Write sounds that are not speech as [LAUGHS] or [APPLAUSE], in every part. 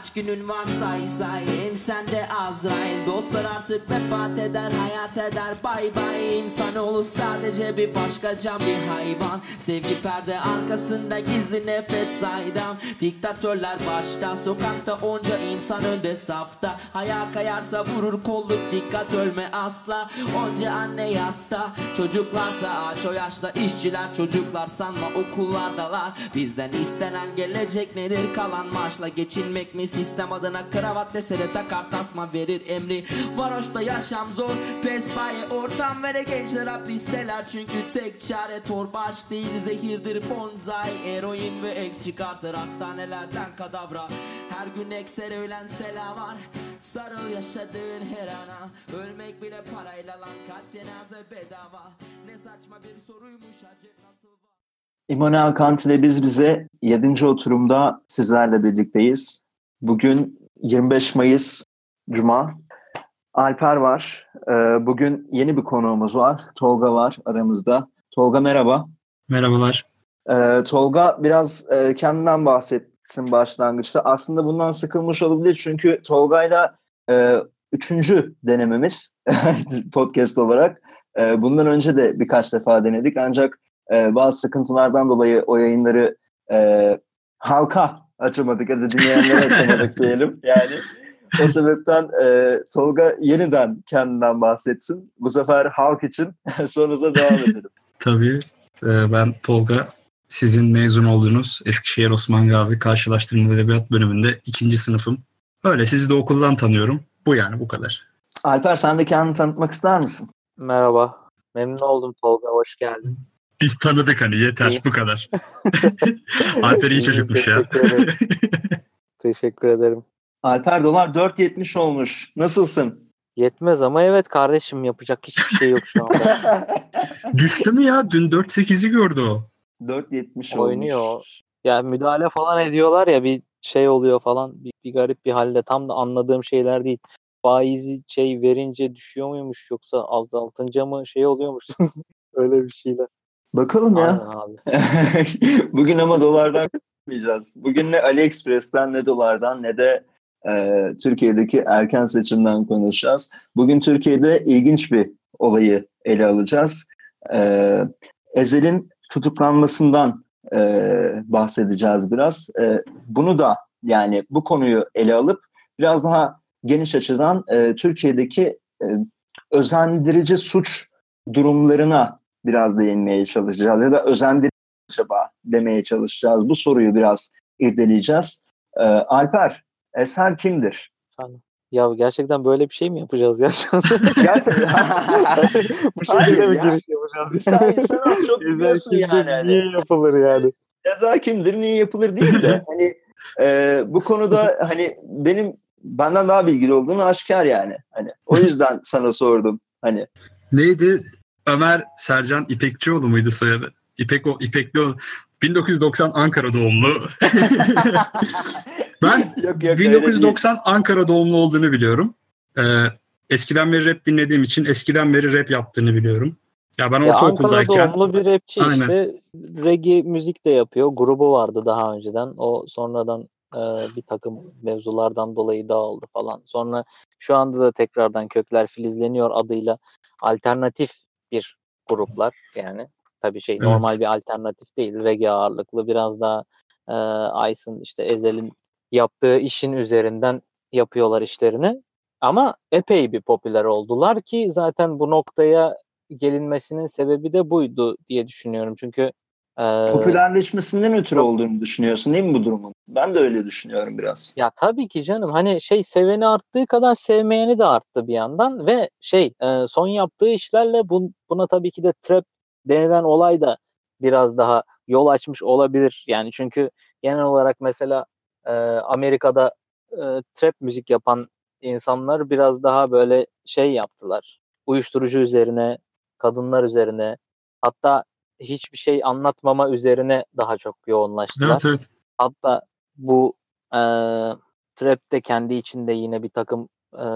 Kaç günün var say say Hem sende Azrail. Dostlar artık vefat eder hayat eder Bay bay. İnsanoğlu sadece bir başka can bir hayvan. Sevgi perde arkasında gizli nefret saydam. Diktatörler başta Sokakta onca insan önde safta. Ayağa kayarsa vurur kolluk dikkat ölme asla. Onca anne yasta Çocuklarsa aç o yaşta. İşçiler çocuklar sanma okullardalar. Bizden istenen gelecek nedir? Kalan maaşla geçinmek mi sistem adına kravat dese de takar tasma verir emri. Varoşta yaşam zor pes baye ortam ve de gençler hapisteler. Çünkü tek çare torbaş değil zehirdir bonzai. Eroin ve eks çıkartır hastanelerden kadavra. Her gün ekser ölen selam var Sarıl yaşadığın her ana. Ölmek bile parayla lan kaç cenaze bedava. Ne saçma bir soruymuş acı İmanuel Kant ile biz bize 7. oturumda sizlerle birlikteyiz. Bugün 25 Mayıs Cuma. Alper var. Ee, Bugün yeni bir konuğumuz var. Tolga var aramızda. Tolga merhaba. Merhabalar. Ee, Tolga biraz e, kendinden bahsetsin başlangıçta. Aslında bundan sıkılmış olabilir çünkü Tolga'yla e, üçüncü denememiz [LAUGHS] podcast olarak. E, bundan önce de birkaç defa denedik ancak bazı sıkıntılardan dolayı o yayınları halka açamadık ya da dinleyenlere açamadık diyelim. Yani o sebepten e, Tolga yeniden kendinden bahsetsin. Bu sefer halk için [LAUGHS] sonrasında devam edelim. Tabii e, ben Tolga. Sizin mezun olduğunuz Eskişehir Osman Gazi Karşılaştırma Edebiyat bölümünde ikinci sınıfım. Öyle sizi de okuldan tanıyorum. Bu yani bu kadar. Alper sen de kendini tanıtmak ister misin? Merhaba. Memnun oldum Tolga. Hoş geldin. Biz tanıdık hani yeter İyi. bu kadar. [LAUGHS] Alper iyi çocukmuş ya. teşekkür ederim. [LAUGHS] Teşekkür ederim. Alper dolar 4.70 olmuş. Nasılsın? Yetmez ama evet kardeşim yapacak hiçbir şey yok şu anda. [LAUGHS] Düştü mü ya? Dün 4-8'i gördü o. 4.70 Oynuyor. olmuş. ya müdahale falan ediyorlar ya bir şey oluyor falan bir, bir garip bir halde tam da anladığım şeyler değil. Faizi şey verince düşüyor muymuş yoksa azaltınca mı şey oluyormuş. Öyle bir şeyler. Bakalım ya. [LAUGHS] Bugün ama dolardan konuşmayacağız. Bugün ne AliExpress'ten ne dolardan ne de e, Türkiye'deki erken seçimden konuşacağız. Bugün Türkiye'de ilginç bir olayı ele alacağız. E, Ezel'in tutuklanmasından e, bahsedeceğiz biraz. E, bunu da yani bu konuyu ele alıp biraz daha geniş açıdan e, Türkiye'deki e, özendirici suç durumlarına biraz değinmeye çalışacağız ya da özendirici acaba demeye çalışacağız. Bu soruyu biraz irdeleyeceğiz. Ee, Alper, Eser kimdir? Ya gerçekten böyle bir şey mi yapacağız ya? [LAUGHS] Gerçekten. [LAUGHS] Bu şekilde mi ya. giriş yapacağız? sen, sen az çok [LAUGHS] biliyorsun kimdir, yani. Hani, Niye yapılır yani? ceza kimdir, niye yapılır değil de. hani e, bu konuda hani benim benden daha bilgili olduğunu aşikar yani. Hani o yüzden sana sordum. Hani Neydi? Ömer Sercan İpekçioğlu muydu soyadı? İpek o İpeklioğlu. 1990 Ankara doğumlu. [LAUGHS] ben yok yok öyle değil. 1990 Ankara doğumlu olduğunu biliyorum. Ee, eskiden beri rap dinlediğim için eskiden beri rap yaptığını biliyorum. Ya ben Ya Ankara ortaokuldayken doğumlu bir rapçi Aynen. işte reggae müzik de yapıyor. Grubu vardı daha önceden. O sonradan e, bir takım mevzulardan dolayı dağıldı falan. Sonra şu anda da tekrardan Kökler Filizleniyor adıyla alternatif bir gruplar yani. Tabii şey Evet. normal bir alternatif değil. Reggae ağırlıklı biraz daha e, Ice'ın işte Ezel'in yaptığı işin üzerinden yapıyorlar işlerini. Ama epey bir popüler oldular ki zaten bu noktaya gelinmesinin sebebi de buydu diye düşünüyorum. Çünkü popülerleşmesinden ötürü olduğunu düşünüyorsun değil mi bu durumun? Ben de öyle düşünüyorum biraz. ya tabii ki canım hani şey seveni arttığı kadar sevmeyeni de arttı bir yandan ve şey e, son yaptığı işlerle bun, buna tabii ki de trap denilen olay da biraz daha yol açmış olabilir. Yani çünkü genel olarak mesela e, Amerika'da e, trap müzik yapan insanlar biraz daha böyle şey yaptılar. Uyuşturucu üzerine, kadınlar üzerine hatta hiçbir şey anlatmama üzerine daha çok yoğunlaştılar. evet evet. Hatta bu e, trap de kendi içinde yine bir takım e,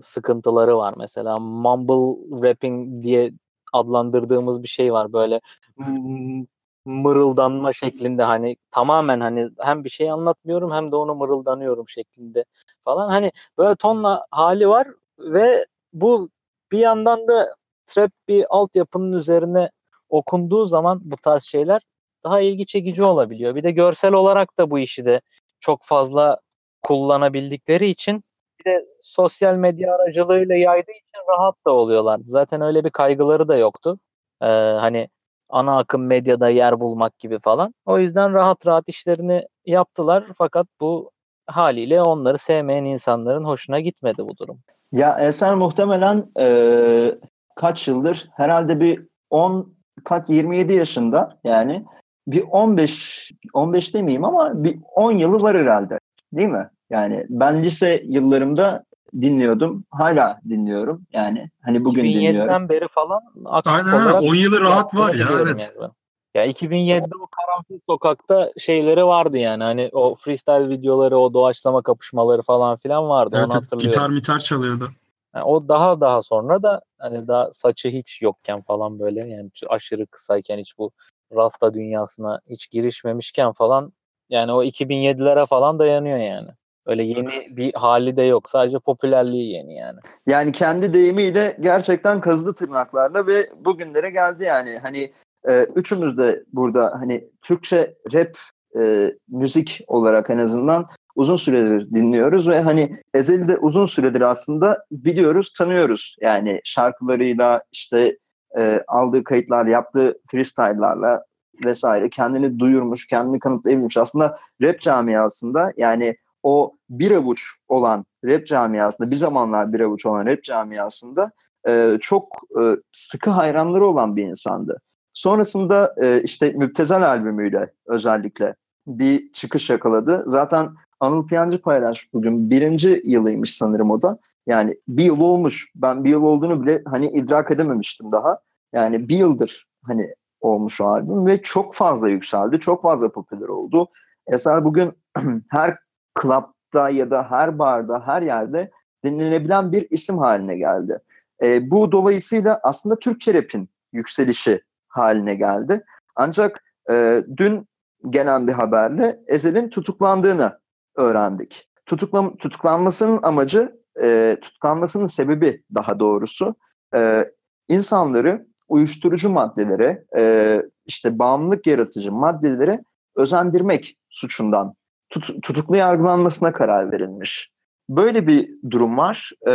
sıkıntıları var. Mesela mumble rapping diye adlandırdığımız bir şey var. Böyle "Mm, mırıldanma şeklinde hani tamamen hani hem bir şey anlatmıyorum hem de onu mırıldanıyorum şeklinde falan. Hani böyle tonla hali var ve bu bir yandan da trap bir altyapının üzerine okunduğu zaman bu tarz şeyler daha ilgi çekici olabiliyor. Bir de görsel olarak da bu işi de çok fazla kullanabildikleri için bir de sosyal medya aracılığıyla yaydığı için rahat da oluyorlardı. Zaten öyle bir kaygıları da yoktu. Ee, hani ana akım medyada yer bulmak gibi falan. O yüzden rahat rahat işlerini yaptılar fakat bu haliyle onları sevmeyen insanların hoşuna gitmedi bu durum. Ya Eser muhtemelen e, kaç yıldır herhalde bir 10 kaç 27 yaşında yani bir 15 15 demeyeyim ama bir 10 yılı var herhalde. Değil mi? Yani ben lise yıllarımda dinliyordum. Hala dinliyorum. Yani hani bugün 2007'den dinliyorum. beri falan aktif Aynen olarak aynen 10 yılı rahat var ya evet. yani. Ya 2007'de o karanfil sokakta şeyleri vardı yani hani o freestyle videoları, o doğaçlama kapışmaları falan filan vardı. Evet, Onu hatırlıyorum. gitar mitar çalıyordu. Yani o daha daha sonra da hani daha saçı hiç yokken falan böyle yani aşırı kısayken hiç bu rasta dünyasına hiç girişmemişken falan yani o 2007'lere falan dayanıyor yani. Öyle yeni bir hali de yok. Sadece popülerliği yeni yani. Yani kendi deyimiyle gerçekten kazıdı tırnaklarla ve bugünlere geldi yani. Hani e, üçümüz de burada hani Türkçe rap e, müzik olarak en azından uzun süredir dinliyoruz ve hani Ezel'i de uzun süredir aslında biliyoruz, tanıyoruz. Yani şarkılarıyla işte e, aldığı kayıtlar, yaptığı freestyle'larla vesaire kendini duyurmuş, kendini kanıtlayabilmiş. Aslında rap camiasında yani o bir avuç olan rap camiasında, bir zamanlar bir avuç olan rap camiasında e, çok e, sıkı hayranları olan bir insandı. Sonrasında e, işte Müptezel albümüyle özellikle bir çıkış yakaladı. Zaten Anıl Piyancı paylaş bugün birinci yılıymış sanırım o da. Yani bir yıl olmuş. Ben bir yıl olduğunu bile hani idrak edememiştim daha. Yani bir yıldır hani olmuş o albüm ve çok fazla yükseldi. Çok fazla popüler oldu. Eser bugün [CLEARS THROAT] her klapta ya da her barda, her yerde dinlenebilen bir isim haline geldi. E, bu dolayısıyla aslında Türkçe rap'in yükselişi haline geldi. Ancak e, dün gelen bir haberle Ezel'in tutuklandığını öğrendik. Tutuklam tutuklanmasının amacı, e, tutuklanmasının sebebi daha doğrusu e, insanları uyuşturucu maddelere, e, işte bağımlılık yaratıcı maddelere özendirmek suçundan tut, tutuklu yargılanmasına karar verilmiş. Böyle bir durum var. E,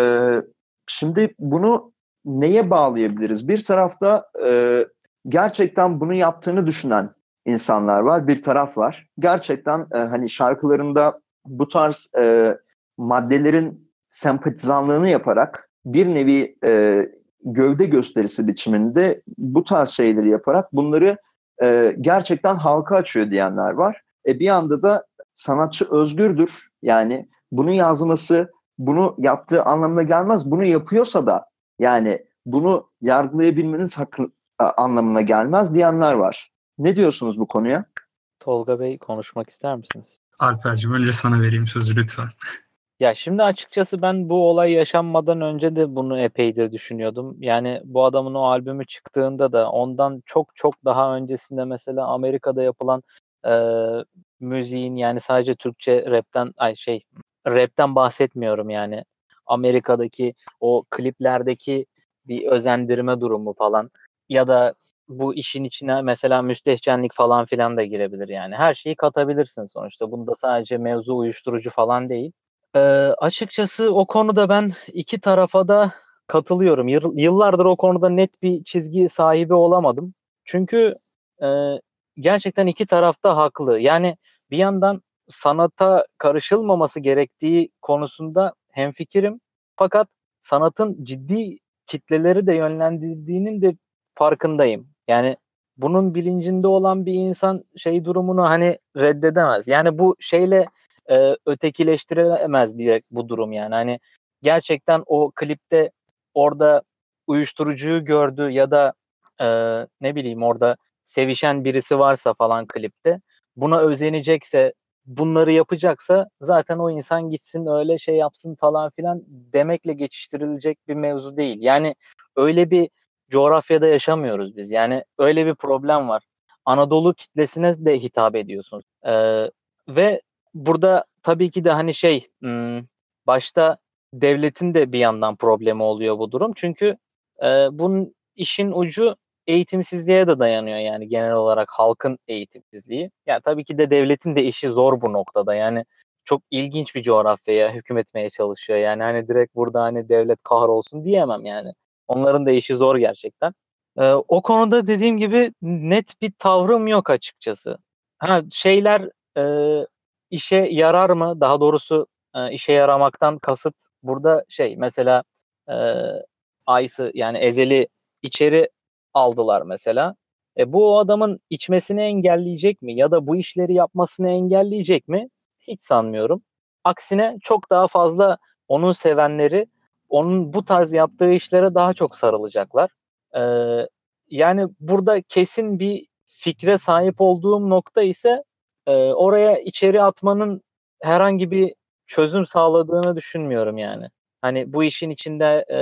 şimdi bunu neye bağlayabiliriz? Bir tarafta e, gerçekten bunu yaptığını düşünen insanlar var. Bir taraf var. Gerçekten e, hani şarkılarında bu tarz e, maddelerin sempatizanlığını yaparak bir nevi e, gövde gösterisi biçiminde bu tarz şeyleri yaparak bunları e, gerçekten halka açıyor diyenler var. E, bir anda da sanatçı özgürdür. Yani bunu yazması, bunu yaptığı anlamına gelmez. Bunu yapıyorsa da yani bunu yargılayabilmeniz hakkı, anlamına gelmez diyenler var. Ne diyorsunuz bu konuya? Tolga Bey konuşmak ister misiniz? Alper'cim önce sana vereyim sözü lütfen. [LAUGHS] Ya şimdi açıkçası ben bu olay yaşanmadan önce de bunu epey de düşünüyordum. Yani bu adamın o albümü çıktığında da ondan çok çok daha öncesinde mesela Amerika'da yapılan e, müziğin yani sadece Türkçe rapten ay şey rapten bahsetmiyorum yani. Amerika'daki o kliplerdeki bir özendirme durumu falan ya da bu işin içine mesela müstehcenlik falan filan da girebilir yani. Her şeyi katabilirsin sonuçta. Bunda sadece mevzu uyuşturucu falan değil. Ee, açıkçası o konuda ben iki tarafa da katılıyorum. Yıllardır o konuda net bir çizgi sahibi olamadım. Çünkü e, gerçekten iki tarafta haklı. Yani bir yandan sanata karışılmaması gerektiği konusunda hemfikirim. Fakat sanatın ciddi kitleleri de yönlendirdiğinin de farkındayım. Yani bunun bilincinde olan bir insan şey durumunu hani reddedemez. Yani bu şeyle e, ötekileştirilemez direkt bu durum yani. Hani gerçekten o klipte orada uyuşturucuyu gördü ya da e, ne bileyim orada sevişen birisi varsa falan klipte buna özenecekse bunları yapacaksa zaten o insan gitsin öyle şey yapsın falan filan demekle geçiştirilecek bir mevzu değil. Yani öyle bir coğrafyada yaşamıyoruz biz. Yani öyle bir problem var. Anadolu kitlesine de hitap ediyorsunuz. Ee, ve burada tabii ki de hani şey hmm, başta devletin de bir yandan problemi oluyor bu durum. Çünkü e, bunun işin ucu eğitimsizliğe de dayanıyor yani genel olarak halkın eğitimsizliği. Yani tabii ki de devletin de işi zor bu noktada. Yani çok ilginç bir coğrafyaya hükmetmeye çalışıyor. Yani hani direkt burada hani devlet kahrolsun diyemem yani. Onların da işi zor gerçekten. Ee, o konuda dediğim gibi net bir tavrım yok açıkçası. Ha şeyler e, işe yarar mı? Daha doğrusu e, işe yaramaktan kasıt burada şey mesela e, Aysı yani Ezeli içeri aldılar mesela. E, bu o adamın içmesini engelleyecek mi ya da bu işleri yapmasını engelleyecek mi? Hiç sanmıyorum. Aksine çok daha fazla onun sevenleri onun bu tarz yaptığı işlere daha çok sarılacaklar. Ee, yani burada kesin bir fikre sahip olduğum nokta ise e, oraya içeri atmanın herhangi bir çözüm sağladığını düşünmüyorum yani. Hani bu işin içinde e,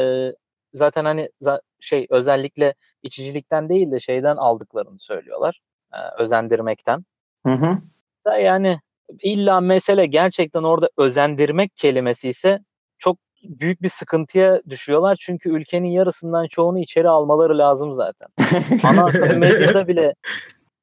zaten hani za- şey özellikle içicilikten değil de şeyden aldıklarını söylüyorlar. E, özendirmekten. Hı hı. Da yani illa mesele gerçekten orada özendirmek kelimesi ise çok büyük bir sıkıntıya düşüyorlar. Çünkü ülkenin yarısından çoğunu içeri almaları lazım zaten. Ana [LAUGHS] akım medyada bile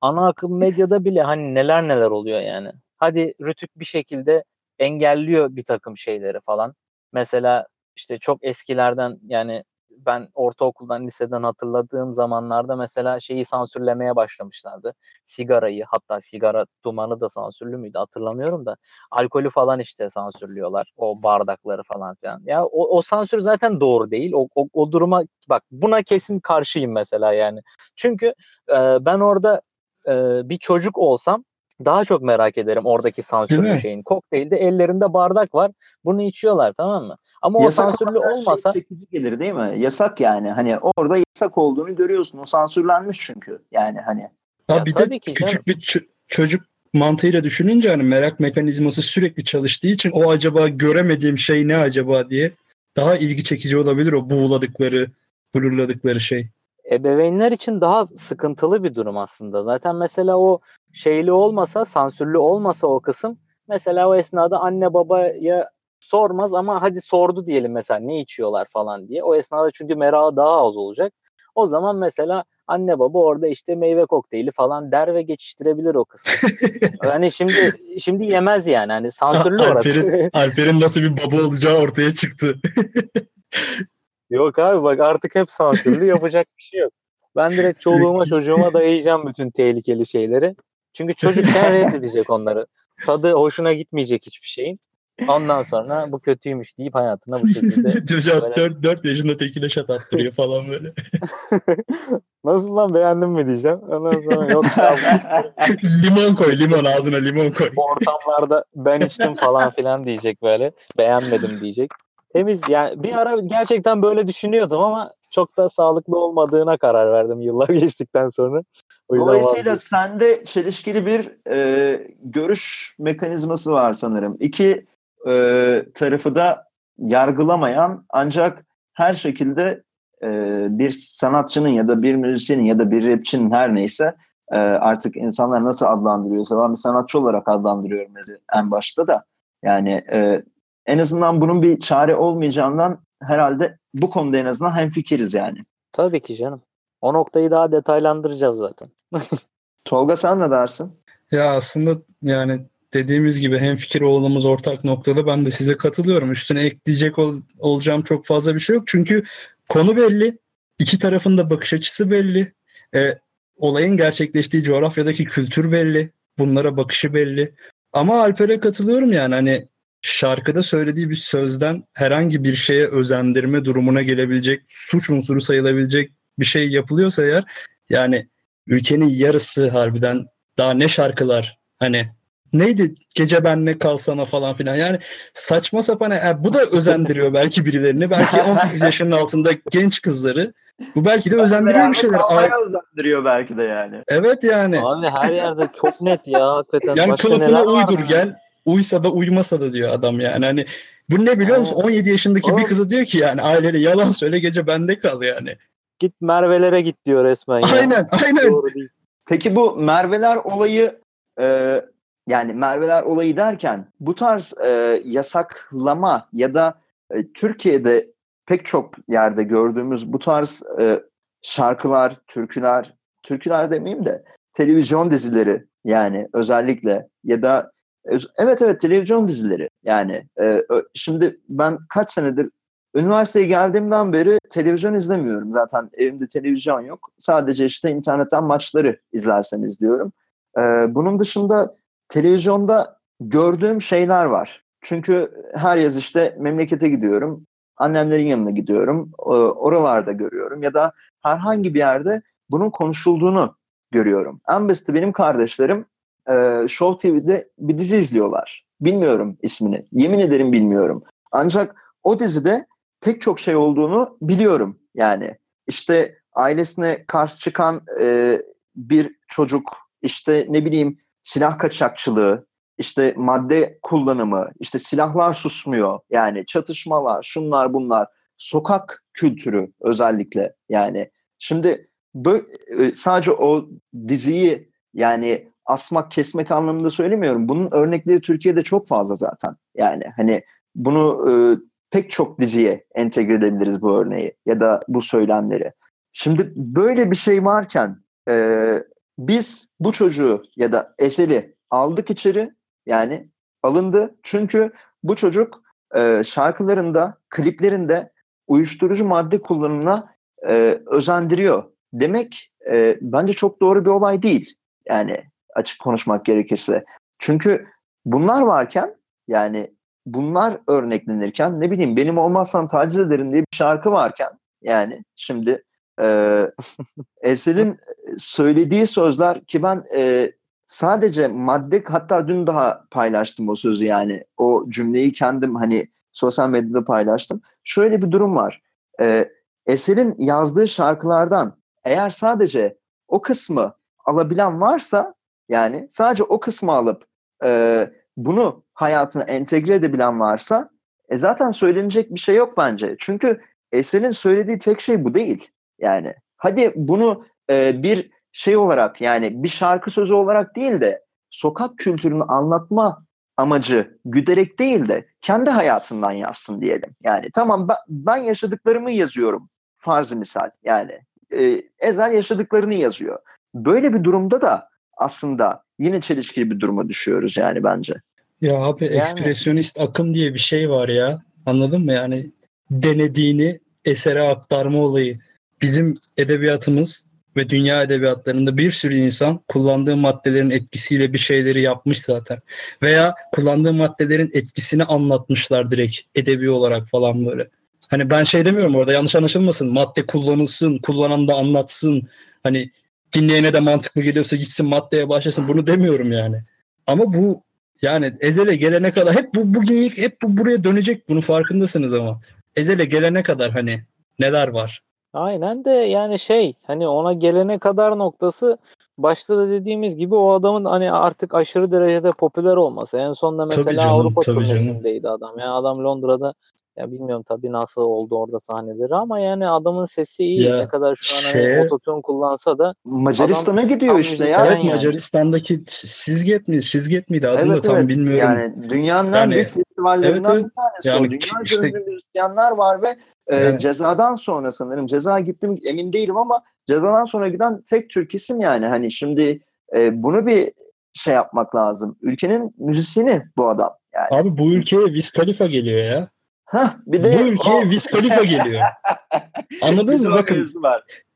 ana akım medyada bile hani neler neler oluyor yani. Hadi Rütük bir şekilde engelliyor bir takım şeyleri falan. Mesela işte çok eskilerden yani ben ortaokuldan liseden hatırladığım zamanlarda mesela şeyi sansürlemeye başlamışlardı. Sigarayı hatta sigara dumanı da sansürlü müydü hatırlamıyorum da alkolü falan işte sansürlüyorlar. O bardakları falan filan. Ya o, o sansür zaten doğru değil. O, o, o duruma bak buna kesin karşıyım mesela yani. Çünkü e, ben orada e, bir çocuk olsam daha çok merak ederim oradaki sansürlü şeyin. Kokteylde ellerinde bardak var. Bunu içiyorlar tamam mı? Ama yasak o sansürlü olmasa şey çekici gelir değil mi? Yasak yani. Hani orada yasak olduğunu görüyorsun. O sansürlenmiş çünkü. Yani hani. Ha, ya bir de ki, küçük canım. bir ç- çocuk mantığıyla düşününce hani merak mekanizması sürekli çalıştığı için o acaba göremediğim şey ne acaba diye daha ilgi çekici olabilir o buğuladıkları, blurladıkları şey. Ebeveynler için daha sıkıntılı bir durum aslında. Zaten mesela o şeyli olmasa, sansürlü olmasa o kısım mesela o esnada anne babaya sormaz ama hadi sordu diyelim mesela ne içiyorlar falan diye. O esnada çünkü merakı daha az olacak. O zaman mesela anne baba orada işte meyve kokteyli falan der ve geçiştirebilir o kısmı. [LAUGHS] hani şimdi şimdi yemez yani hani sansürlü orası. Alper'in, [LAUGHS] Alper'in nasıl bir baba olacağı ortaya çıktı. [LAUGHS] yok abi bak artık hep sansürlü yapacak bir şey yok. Ben direkt çoluğuma çocuğuma dayayacağım bütün tehlikeli şeyleri. Çünkü çocukken [LAUGHS] reddedecek onları. Tadı hoşuna gitmeyecek hiçbir şeyin. Ondan sonra bu kötüymüş deyip hayatına bu şekilde. [LAUGHS] Çocuğa böyle... 4, 4 yaşında tekile şat attırıyor falan böyle. [LAUGHS] Nasıl lan beğendin mi diyeceğim. Ondan sonra yok ya. limon koy limon ağzına limon koy. Bu ortamlarda ben içtim falan filan diyecek böyle. Beğenmedim diyecek. Temiz yani bir ara gerçekten böyle düşünüyordum ama çok da sağlıklı olmadığına karar verdim yıllar [LAUGHS] geçtikten sonra. Dolayısıyla sende çelişkili bir e, görüş mekanizması var sanırım. İki e, tarafı da yargılamayan ancak her şekilde e, bir sanatçının ya da bir müzisyenin ya da bir rapçinin her neyse e, artık insanlar nasıl adlandırıyorsa ben bir sanatçı olarak adlandırıyorum en başta da yani e, en azından bunun bir çare olmayacağından herhalde bu konuda en azından hemfikiriz yani. Tabii ki canım. O noktayı daha detaylandıracağız zaten. [LAUGHS] Tolga sen ne dersin? Ya aslında yani dediğimiz gibi hem fikir olmamız ortak noktada ben de size katılıyorum. Üstüne ekleyecek ol, olacağım çok fazla bir şey yok. Çünkü konu belli. iki tarafın da bakış açısı belli. E, olayın gerçekleştiği coğrafyadaki kültür belli. Bunlara bakışı belli. Ama Alper'e katılıyorum yani hani şarkıda söylediği bir sözden herhangi bir şeye özendirme durumuna gelebilecek, suç unsuru sayılabilecek bir şey yapılıyorsa eğer yani ülkenin yarısı harbiden daha ne şarkılar hani neydi gece benle kalsana falan filan yani saçma sapan yani e, bu da özendiriyor belki birilerini belki [LAUGHS] 18 yaşının altında genç kızları bu belki de özendiriyor bir şeyler. Ay özendiriyor belki de yani. Evet yani. Abi her yerde çok net ya hakikaten. Yani Başka kılıfına uydur gel. Uysa da uymasa da diyor adam yani. Hani bu ne biliyor musun? 17 yaşındaki Oğlum. bir kızı diyor ki yani ailene yalan söyle gece bende kal yani. Git Merve'lere git diyor resmen ya. Aynen aynen. Doğru değil. Peki bu Merveler olayı e, yani Merveler olayı derken bu tarz e, yasaklama ya da e, Türkiye'de pek çok yerde gördüğümüz bu tarz e, şarkılar, türküler, türküler demeyeyim de televizyon dizileri yani özellikle ya da evet evet televizyon dizileri. Yani e, şimdi ben kaç senedir üniversiteye geldiğimden beri televizyon izlemiyorum. Zaten evimde televizyon yok. Sadece işte internetten maçları izlersen izliyorum. E, bunun dışında televizyonda gördüğüm şeyler var. Çünkü her yaz işte memlekete gidiyorum annemlerin yanına gidiyorum oralarda görüyorum ya da herhangi bir yerde bunun konuşulduğunu görüyorum. En basiti benim kardeşlerim e, Show TV'de bir dizi izliyorlar. Bilmiyorum ismini. Yemin ederim bilmiyorum. Ancak o dizide pek çok şey olduğunu biliyorum. Yani işte ailesine karşı çıkan e, bir çocuk, işte ne bileyim silah kaçakçılığı, işte madde kullanımı, işte silahlar susmuyor. Yani çatışmalar, şunlar bunlar, sokak kültürü özellikle yani. Şimdi böyle, sadece o diziyi yani asmak kesmek anlamında söylemiyorum. Bunun örnekleri Türkiye'de çok fazla zaten. Yani hani bunu e, pek çok diziye entegre edebiliriz bu örneği ya da bu söylemleri. Şimdi böyle bir şey varken e, biz bu çocuğu ya da Esel'i aldık içeri yani alındı. Çünkü bu çocuk e, şarkılarında, kliplerinde uyuşturucu madde kullanımına e, özendiriyor. Demek e, bence çok doğru bir olay değil. Yani açık konuşmak gerekirse. Çünkü bunlar varken yani bunlar örneklenirken ne bileyim benim olmazsan taciz ederim diye bir şarkı varken yani şimdi e, [LAUGHS] Esel'in söylediği sözler ki ben e, sadece madde hatta dün daha paylaştım o sözü yani o cümleyi kendim hani sosyal medyada paylaştım. Şöyle bir durum var. E, Eser'in yazdığı şarkılardan eğer sadece o kısmı alabilen varsa yani sadece o kısmı alıp e, bunu hayatına entegre edebilen varsa e, zaten söylenecek bir şey yok bence. Çünkü Eser'in söylediği tek şey bu değil. Yani hadi bunu e, bir şey olarak yani bir şarkı sözü olarak değil de sokak kültürünü anlatma amacı güderek değil de kendi hayatından yazsın diyelim. Yani tamam ben, yaşadıklarımı yazıyorum farzı misal yani e, Ezel yaşadıklarını yazıyor. Böyle bir durumda da aslında yine çelişkili bir duruma düşüyoruz yani bence. Ya abi yani... ekspresyonist akım diye bir şey var ya. Anladın mı? Yani denediğini esere aktarma olayı. Bizim edebiyatımız ve dünya edebiyatlarında bir sürü insan kullandığı maddelerin etkisiyle bir şeyleri yapmış zaten. Veya kullandığı maddelerin etkisini anlatmışlar direkt edebi olarak falan böyle. Hani ben şey demiyorum orada yanlış anlaşılmasın. Madde kullanılsın, kullanan da anlatsın. Hani dinleyene de mantıklı geliyorsa gitsin maddeye başlasın. Bunu demiyorum yani. Ama bu yani Ezel'e gelene kadar hep bu bugün hep bu buraya dönecek bunu farkındasınız ama. Ezel'e gelene kadar hani neler var? Aynen de yani şey hani ona gelene kadar noktası başta da dediğimiz gibi o adamın hani artık aşırı derecede popüler olması. En sonunda mesela canım, Avrupa turnesindeydi adam. Yani adam Londra'da ya bilmiyorum tabii nasıl oldu orada sahneleri ama yani adamın sesi iyi. Ya, ne kadar şu an hani şey, hani ototune kullansa da Macaristan'a gidiyor işte ya. Evet yani. Macaristan'daki Sizget mi? Sizget miydi? Adını evet, da tam evet. bilmiyorum. Yani dünyanın yani, en büyük festivallerinden evet, bir tanesi yani, o. Dünya işte, müzisyenler var ve e, evet. cezadan sonra sanırım ceza gittim emin değilim ama cezadan sonra giden tek Türk isim yani. Hani şimdi e, bunu bir şey yapmak lazım. Ülkenin müzisyeni bu adam. Yani. Abi bu ülkeye Wiz Khalifa geliyor ya. Heh, bir de bu ülkeye o... [LAUGHS] Wiz Khalifa geliyor. Anladınız mı? Bakın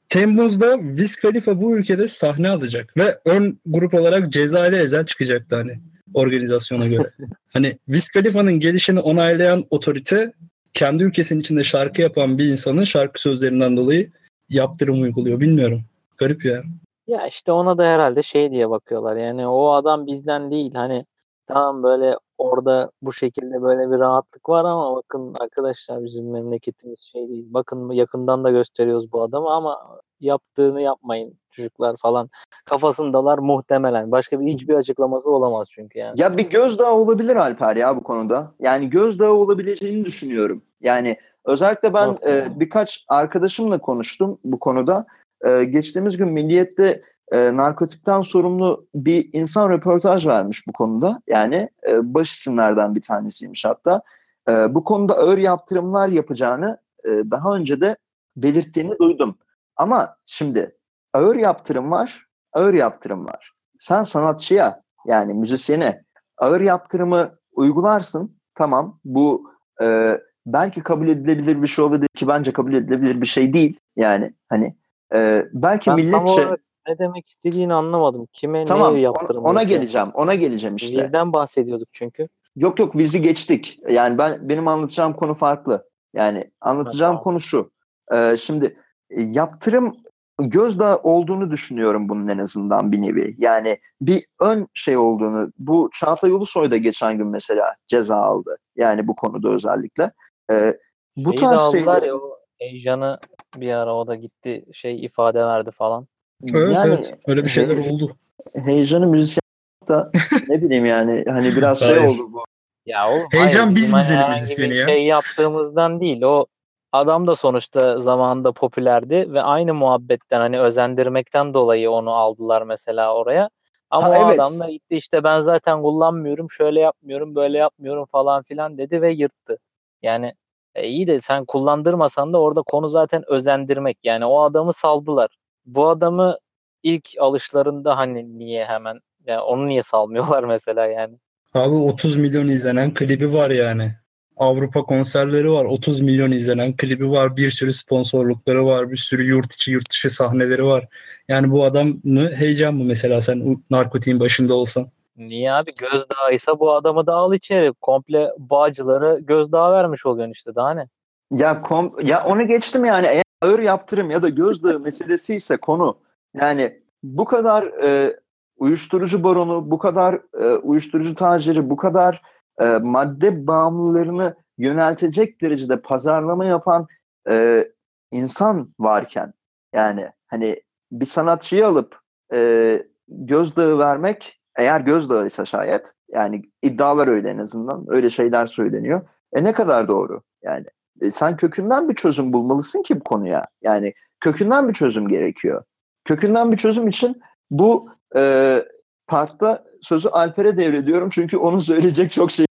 Temmuz'da Wiz Khalifa bu ülkede sahne alacak ve ön grup olarak Ceza ile Ezel çıkacaktı hani organizasyona göre. [LAUGHS] hani Wiz Khalifa'nın gelişini onaylayan otorite kendi ülkesinin içinde şarkı yapan bir insanın şarkı sözlerinden dolayı yaptırım uyguluyor. Bilmiyorum. Garip ya. Ya işte ona da herhalde şey diye bakıyorlar. Yani o adam bizden değil. Hani tamam böyle orada bu şekilde böyle bir rahatlık var ama bakın arkadaşlar bizim memleketimiz şey değil. Bakın yakından da gösteriyoruz bu adamı ama yaptığını yapmayın çocuklar falan kafasındalar muhtemelen. Başka bir hiçbir açıklaması olamaz çünkü yani. Ya bir gözdağı olabilir Alper ya bu konuda. Yani gözdağı olabileceğini düşünüyorum. Yani özellikle ben e, birkaç arkadaşımla konuştum bu konuda. E, geçtiğimiz gün Milliyet'te e, narkotikten sorumlu bir insan röportaj vermiş bu konuda. Yani e, baş isimlerden bir tanesiymiş hatta. E, bu konuda ağır yaptırımlar yapacağını e, daha önce de belirttiğini duydum. Ama şimdi ağır yaptırım var, ağır yaptırım var. Sen sanatçıya yani müzisyene ağır yaptırımı uygularsın. Tamam bu e, belki kabul edilebilir bir şey olabilir ki bence kabul edilebilir bir şey değil. Yani hani e, belki Ben milletçe ne demek istediğini anlamadım. Kime tamam ona, yaptırım ona yapıyor? geleceğim. Ona geleceğim işte. Bizden bahsediyorduk çünkü. Yok yok vizi geçtik. Yani ben benim anlatacağım konu farklı. Yani anlatacağım tamam. konu şu. Ee, şimdi e, yaptırım gözdağı olduğunu düşünüyorum bunun en azından bir nevi. Yani bir ön şey olduğunu. Bu Çağatay Ulusoy da geçen gün mesela ceza aldı. Yani bu konuda özellikle. Ee, bu Şeyi tarz şeyler ya o heyecanı bir ara o da gitti şey ifade verdi falan. Evet yani evet. Öyle bir şeyler he- oldu. heyecanı müzisyen da ne bileyim yani hani biraz şey Hayır. oldu bu. Ya oğlum Heyecan hayır, biz bizim hani müzisyeni ya. Şey yaptığımızdan değil. O adam da sonuçta zamanında popülerdi ve aynı muhabbetten hani özendirmekten dolayı onu aldılar mesela oraya. Ama Ha, o evet. adam da gitti işte ben zaten kullanmıyorum, şöyle yapmıyorum, böyle yapmıyorum falan filan dedi ve yırttı. Yani e, iyi de sen kullandırmasan da orada konu zaten özendirmek. Yani o adamı saldılar. Bu adamı ilk alışlarında hani niye hemen yani onu niye salmıyorlar [LAUGHS] mesela yani. Abi 30 milyon izlenen klibi var yani. Avrupa konserleri var. 30 milyon izlenen klibi var. Bir sürü sponsorlukları var. Bir sürü yurt içi yurt dışı sahneleri var. Yani bu adam mı heyecan mı mesela sen narkotiğin başında olsan? Niye abi gözdağıysa bu adamı da al içeri. Komple bağcıları gözdağı vermiş oluyorsun işte daha ne? Ya kom ya onu geçtim yani eğer ağır yaptırım ya da gözdağı meselesi ise konu yani bu kadar e, uyuşturucu baronu, bu kadar e, uyuşturucu taciri, bu kadar e, madde bağımlılarını yöneltecek derecede pazarlama yapan e, insan varken yani hani bir sanatçıyı alıp e, gözdağı vermek eğer gözdağıysa şayet yani iddialar öyle en azından öyle şeyler söyleniyor. E ne kadar doğru yani e, sen kökünden bir çözüm bulmalısın ki bu konuya. Yani kökünden bir çözüm gerekiyor. Kökünden bir çözüm için bu e, partta sözü Alper'e devrediyorum çünkü onun söyleyecek çok şey.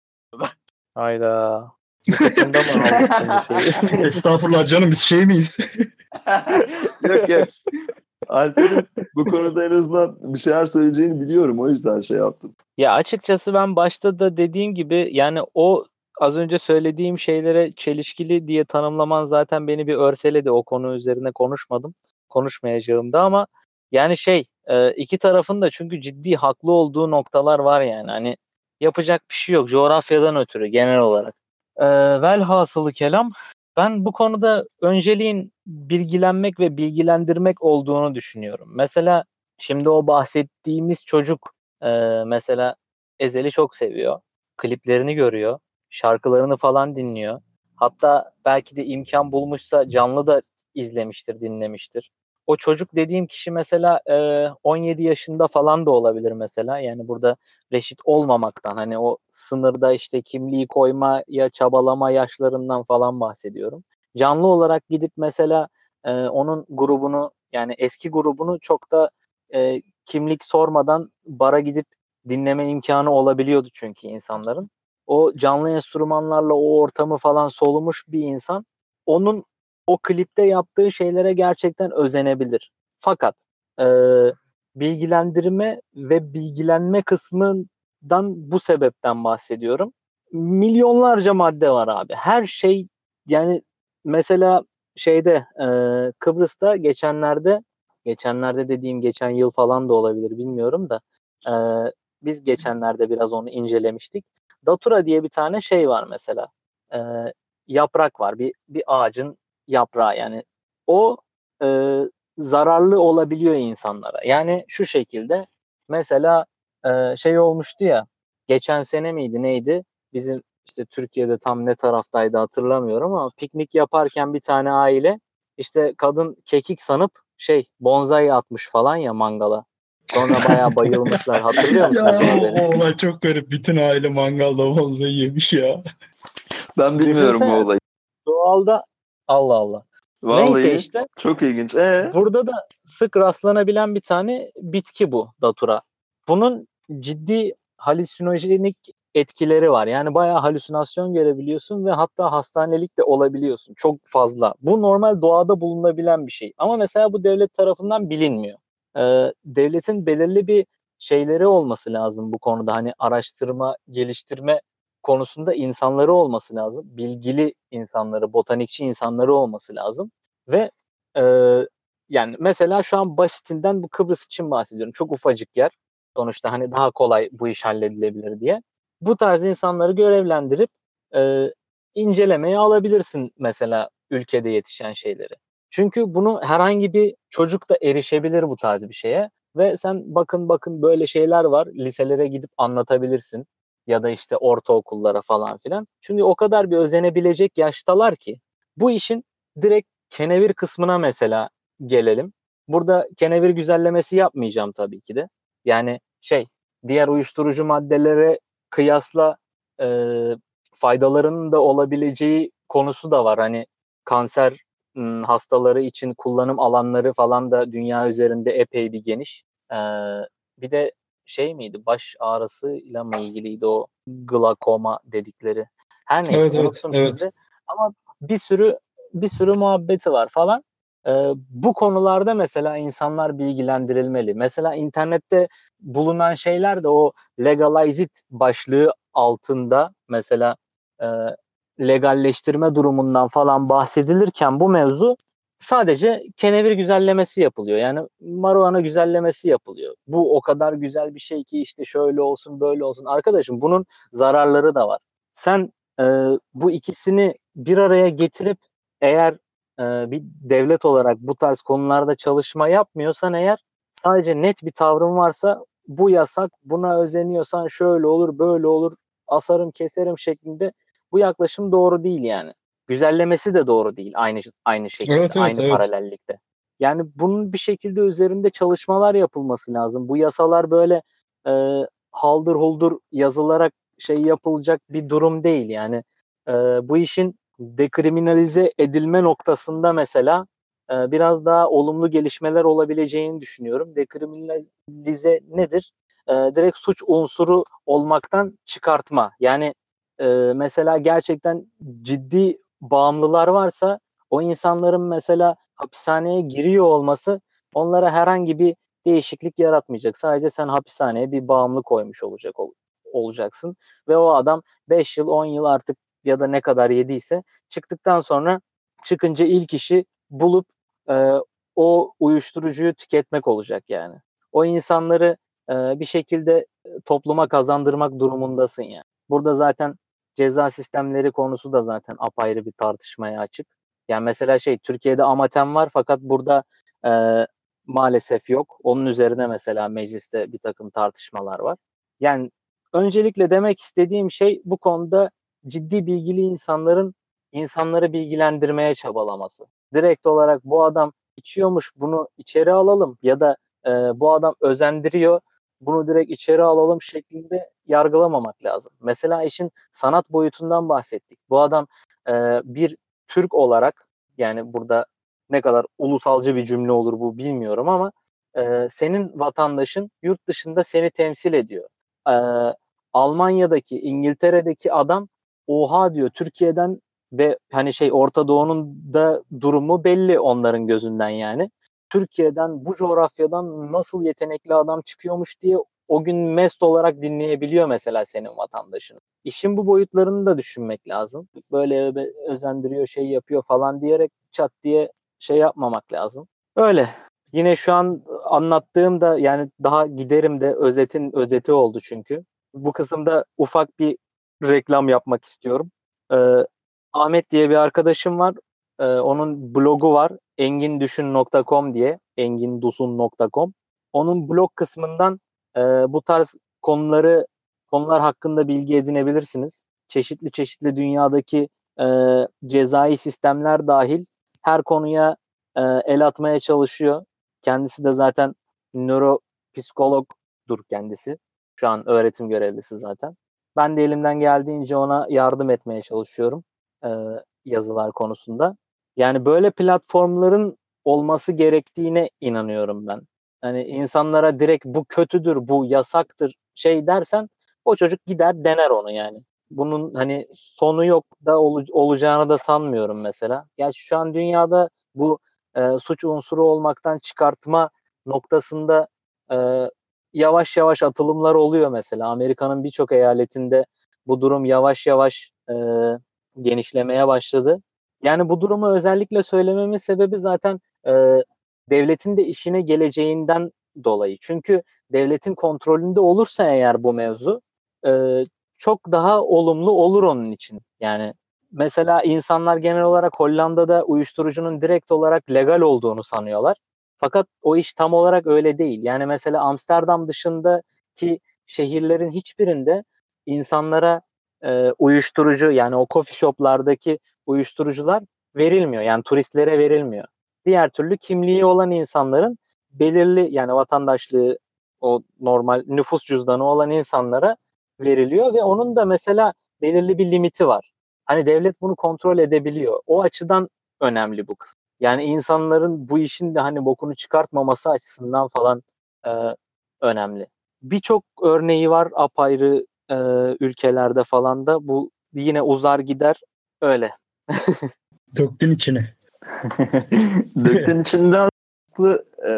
Hayda. [LAUGHS] Şimdi şeyi? Estağfurullah canım biz şey miyiz? [LAUGHS] yok yok. Alper'in bu konuda en azından bir şeyler söyleyeceğini biliyorum. O yüzden şey yaptım. Ya açıkçası ben başta da dediğim gibi yani o az önce söylediğim şeylere çelişkili diye tanımlaman zaten beni bir örseledi. O konu üzerine konuşmadım. Konuşmayacağım da ama yani şey e, iki tarafın da çünkü ciddi haklı olduğu noktalar var yani. Hani yapacak bir şey yok coğrafyadan ötürü genel olarak. E, velhasılı kelam ben bu konuda önceliğin bilgilenmek ve bilgilendirmek olduğunu düşünüyorum. Mesela şimdi o bahsettiğimiz çocuk e, mesela Ezel'i çok seviyor. Kliplerini görüyor. Şarkılarını falan dinliyor. Hatta belki de imkan bulmuşsa canlı da izlemiştir, dinlemiştir. O çocuk dediğim kişi mesela e, 17 yaşında falan da olabilir mesela. Yani burada reşit olmamaktan hani o sınırda işte kimliği koymaya çabalama yaşlarından falan bahsediyorum. Canlı olarak gidip mesela e, onun grubunu yani eski grubunu çok da e, kimlik sormadan bara gidip dinleme imkanı olabiliyordu çünkü insanların. O canlı enstrümanlarla o ortamı falan solumuş bir insan onun o klipte yaptığı şeylere gerçekten özenebilir. Fakat e, bilgilendirme ve bilgilenme kısmından bu sebepten bahsediyorum. Milyonlarca madde var abi. Her şey yani mesela şeyde e, Kıbrıs'ta geçenlerde geçenlerde dediğim geçen yıl falan da olabilir bilmiyorum da e, biz geçenlerde biraz onu incelemiştik. Datura diye bir tane şey var mesela. E, yaprak var. Bir bir ağacın yaprağı yani. O e, zararlı olabiliyor insanlara. Yani şu şekilde mesela e, şey olmuştu ya geçen sene miydi neydi? Bizim işte Türkiye'de tam ne taraftaydı hatırlamıyorum ama piknik yaparken bir tane aile işte kadın kekik sanıp şey bonsai atmış falan ya mangala. Sonra bayağı bayılmışlar. Hatırlıyor musun? ya o, o olay çok garip. Bütün aile mangalda bonzai yemiş ya. Ben bilmiyorum Düşünsene. olayı. Doğalda Allah Allah. Vallahi Neyse işte. Çok ilginç. Ee? Burada da sık rastlanabilen bir tane bitki bu datura. Bunun ciddi halüsinojenik etkileri var. Yani bayağı halüsinasyon görebiliyorsun ve hatta hastanelik de olabiliyorsun. Çok fazla. Bu normal doğada bulunabilen bir şey. Ama mesela bu devlet tarafından bilinmiyor. Ee, devletin belirli bir şeyleri olması lazım bu konuda. Hani araştırma, geliştirme konusunda insanları olması lazım. Bilgili insanları, botanikçi insanları olması lazım. Ve e, yani mesela şu an basitinden bu Kıbrıs için bahsediyorum. Çok ufacık yer. Sonuçta hani daha kolay bu iş halledilebilir diye. Bu tarz insanları görevlendirip e, incelemeye alabilirsin mesela ülkede yetişen şeyleri. Çünkü bunu herhangi bir çocuk da erişebilir bu tarz bir şeye ve sen bakın bakın böyle şeyler var liselere gidip anlatabilirsin ya da işte ortaokullara falan filan. Çünkü o kadar bir özenebilecek yaştalar ki bu işin direkt kenevir kısmına mesela gelelim. Burada kenevir güzellemesi yapmayacağım tabii ki de. Yani şey diğer uyuşturucu maddelere kıyasla e, faydalarının da olabileceği konusu da var. Hani kanser hastaları için kullanım alanları falan da dünya üzerinde epey bir geniş. E, bir de şey miydi baş ağrısıyla mı ilgiliydi o glakoma dedikleri. Her neyse evet, unuttum evet, şimdi. Evet. Ama bir sürü bir sürü muhabbeti var falan. Ee, bu konularda mesela insanlar bilgilendirilmeli. Mesela internette bulunan şeyler de o legalize it başlığı altında mesela e, legalleştirme durumundan falan bahsedilirken bu mevzu sadece kenevir güzellemesi yapılıyor. Yani marihuana güzellemesi yapılıyor. Bu o kadar güzel bir şey ki işte şöyle olsun böyle olsun. Arkadaşım bunun zararları da var. Sen e, bu ikisini bir araya getirip eğer e, bir devlet olarak bu tarz konularda çalışma yapmıyorsan eğer sadece net bir tavrın varsa bu yasak buna özeniyorsan şöyle olur böyle olur asarım keserim şeklinde bu yaklaşım doğru değil yani. Güzellemesi de doğru değil aynı aynı şekilde evet, evet, aynı evet. paralellikte. Yani bunun bir şekilde üzerinde çalışmalar yapılması lazım. Bu yasalar böyle e, haldır huldur yazılarak şey yapılacak bir durum değil yani. E, bu işin dekriminalize edilme noktasında mesela e, biraz daha olumlu gelişmeler olabileceğini düşünüyorum. Dekriminalize nedir? E, direkt suç unsuru olmaktan çıkartma. Yani e, mesela gerçekten ciddi bağımlılar varsa o insanların mesela hapishaneye giriyor olması onlara herhangi bir değişiklik yaratmayacak. Sadece sen hapishaneye bir bağımlı koymuş olacak ol, olacaksın ve o adam 5 yıl 10 yıl artık ya da ne kadar yediyse çıktıktan sonra çıkınca ilk işi bulup e, o uyuşturucuyu tüketmek olacak yani. O insanları e, bir şekilde topluma kazandırmak durumundasın yani. Burada zaten ceza sistemleri konusu da zaten apayrı bir tartışmaya açık. Yani mesela şey Türkiye'de amatem var fakat burada e, maalesef yok. Onun üzerine mesela mecliste bir takım tartışmalar var. Yani öncelikle demek istediğim şey bu konuda ciddi bilgili insanların insanları bilgilendirmeye çabalaması. Direkt olarak bu adam içiyormuş bunu içeri alalım ya da e, bu adam özendiriyor bunu direkt içeri alalım şeklinde yargılamamak lazım. Mesela işin sanat boyutundan bahsettik. Bu adam e, bir Türk olarak yani burada ne kadar ulusalcı bir cümle olur bu bilmiyorum ama e, senin vatandaşın yurt dışında seni temsil ediyor. E, Almanya'daki, İngiltere'deki adam oha diyor Türkiye'den ve hani şey Orta Doğu'nun da durumu belli onların gözünden yani. Türkiye'den bu coğrafyadan nasıl yetenekli adam çıkıyormuş diye o gün mest olarak dinleyebiliyor mesela senin vatandaşın. İşin bu boyutlarını da düşünmek lazım. Böyle özendiriyor şey yapıyor falan diyerek çat diye şey yapmamak lazım. Öyle. Yine şu an anlattığım da yani daha giderim de özetin özeti oldu çünkü. Bu kısımda ufak bir reklam yapmak istiyorum. Ee, Ahmet diye bir arkadaşım var. Ee, onun blogu var. engindüşün.com diye. engindusun.com. Onun blog kısmından e, bu tarz konuları konular hakkında bilgi edinebilirsiniz. Çeşitli çeşitli dünyadaki e, cezai sistemler dahil her konuya e, el atmaya çalışıyor. Kendisi de zaten nöropsikologdur kendisi. Şu an öğretim görevlisi zaten. Ben de elimden geldiğince ona yardım etmeye çalışıyorum e, yazılar konusunda. Yani böyle platformların olması gerektiğine inanıyorum ben. Hani insanlara direkt bu kötüdür, bu yasaktır şey dersen o çocuk gider dener onu yani. Bunun hani sonu yok da ol, olacağını da sanmıyorum mesela. Gerçi şu an dünyada bu e, suç unsuru olmaktan çıkartma noktasında e, yavaş yavaş atılımlar oluyor mesela. Amerika'nın birçok eyaletinde bu durum yavaş yavaş e, genişlemeye başladı. Yani bu durumu özellikle söylememin sebebi zaten e, devletin de işine geleceğinden dolayı. Çünkü devletin kontrolünde olursa eğer bu mevzu e, çok daha olumlu olur onun için. Yani mesela insanlar genel olarak Hollanda'da uyuşturucunun direkt olarak legal olduğunu sanıyorlar. Fakat o iş tam olarak öyle değil. Yani mesela Amsterdam dışındaki şehirlerin hiçbirinde insanlara e, uyuşturucu yani o coffee shoplardaki uyuşturucular verilmiyor. Yani turistlere verilmiyor. Diğer türlü kimliği olan insanların belirli yani vatandaşlığı o normal nüfus cüzdanı olan insanlara veriliyor ve onun da mesela belirli bir limiti var. Hani devlet bunu kontrol edebiliyor. O açıdan önemli bu kısım. Yani insanların bu işin de hani bokunu çıkartmaması açısından falan e, önemli. Birçok örneği var apayrı e, ülkelerde falan da bu yine uzar gider öyle. [LAUGHS] Döktün içine. [LAUGHS] Döktün içinden farklı e,